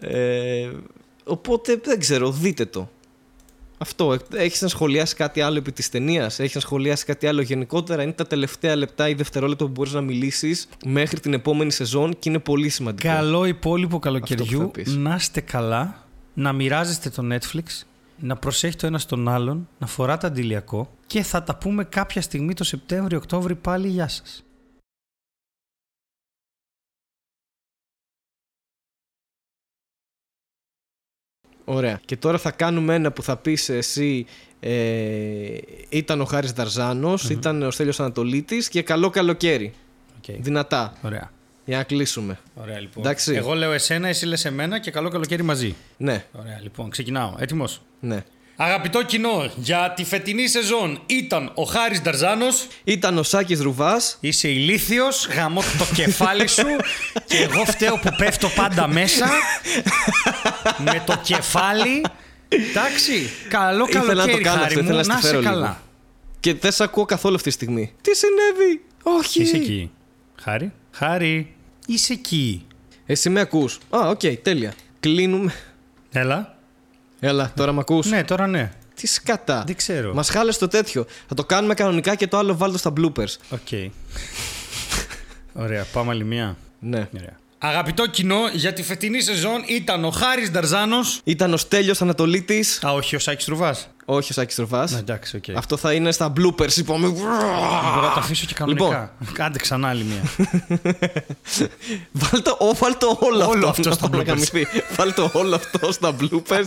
B: ε, οπότε δεν ξέρω, δείτε το. Αυτό. Έχεις να σχολιάσεις κάτι άλλο επί της ταινίας, έχεις να σχολιάσεις κάτι άλλο γενικότερα; Είναι τα τελευταία λεπτά ή δευτερόλεπτα που μπορείς να μιλήσεις μέχρι την επόμενη σεζόν και είναι πολύ σημαντικό.
A: Καλό υπόλοιπο
B: Αυτό
A: καλοκαιριού.
B: που θα πεις.
A: Να είστε καλά. Να μοιράζεστε το Netflix. Να προσέχει το ένα τον άλλον. Να φοράτε αντιλιακό. Και θα τα πούμε κάποια στιγμή το Σεπτέμβριο-Οκτώβριο πάλι. Γεια σας.
B: Ωραία. Και τώρα θα κάνουμε ένα που θα πεις εσύ. Ε, ήταν ο Χάρης Νταρζάνος, ήταν ο Στέλιος Ανατολίτης και καλό καλοκαίρι.
A: Οκ.
B: Δυνατά.
A: Ωραία.
B: Για να κλείσουμε.
A: Ωραία λοιπόν.
B: Εντάξει.
A: Εγώ λέω εσένα, εσύ λες εμένα και καλό καλοκαίρι μαζί.
B: Ναι,
A: Ωραία λοιπόν. Ξεκινάω. Έτοιμος;
B: ναι.
A: Αγαπητό κοινό, για τη φετινή σεζόν ήταν ο Χάρης Νταρζάνος.
B: Ήταν ο Σάκης Ρουβάς.
A: Είσαι ηλίθιος, γαμώ το κεφάλι σου [LAUGHS] και εγώ φταίω που πέφτω πάντα μέσα με το κεφάλι. Εντάξει, καλό
B: Ήθελα να το
A: καλοκαίρι
B: κάνω
A: Χάρη
B: αυτό,
A: μου,
B: ήθελα να
A: να
B: στη
A: είσαι
B: φέρω
A: καλά.
B: λίγο. Και δεν σε ακούω καθόλου αυτή τη στιγμή. Τι συνέβη, Όχι.
A: Είσαι εκεί. Χάρη, Χάρη, είσαι εκεί.
B: Εσύ με ακούς. Α, οκ, τέλεια. Κλείνουμε.
A: Έλα.
B: Έλα, τώρα με ακούς;
A: Ναι, τώρα ναι.
B: Τι σκατά.
A: Δεν ξέρω.
B: Μας χάλεσε το τέτοιο. Θα το κάνουμε κανονικά και το άλλο βάλω στα bloopers.
A: OK. Ωραία, πάμε άλλη μία.
B: Ναι.
A: Ωραία. Αγαπητό κοινό, για τη φετινή σεζόν ήταν ο Χάρης Νταρζάνος.
B: Ήταν ο Στέλιος Ανατολίτης.
A: Α, όχι ο Σάκης Τρουβάς.
B: Όχι ο Σάκης Τροφάς.
A: Ναι, εντάξει, οκ.
B: Αυτό θα είναι στα bloopers, είπαμε.
A: Μπορώ να το αφήσω και κανονικά. Κάντε ξανά άλλη μία.
B: Βάλ το, ό, βάλ το όλο,
A: Όλο
B: αυτό,
A: αυτό στα
B: να
A: bloopers.
B: γαμηθεί. Βάλ το όλο αυτό στα bloopers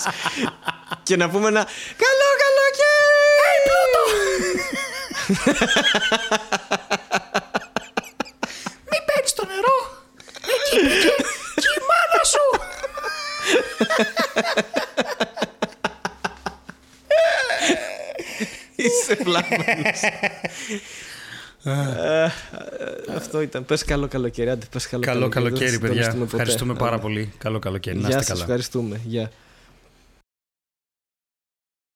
B: και να πούμε ένα καλό καλοκαίρι! Hey, [LAUGHS]
A: Μην παίρνεις το νερό! Εκεί πήγε και η μάνα σου!
B: Είσαι βλάμμανος. Ε, Αυτό ήταν. Πες καλό καλοκαίρι. Άντε, πες καλό,
A: Καλό
B: καλοκαίρι.
A: καλοκαίρι,
B: Δεν θα
A: παιδιά.
B: συντονιστούμε ποτέ.
A: Ευχαριστούμε πάρα
B: Άντε.
A: πολύ. Καλό καλοκαίρι. Να
B: Γεια
A: είστε
B: σας,
A: καλά.
B: ευχαριστούμε. Γεια.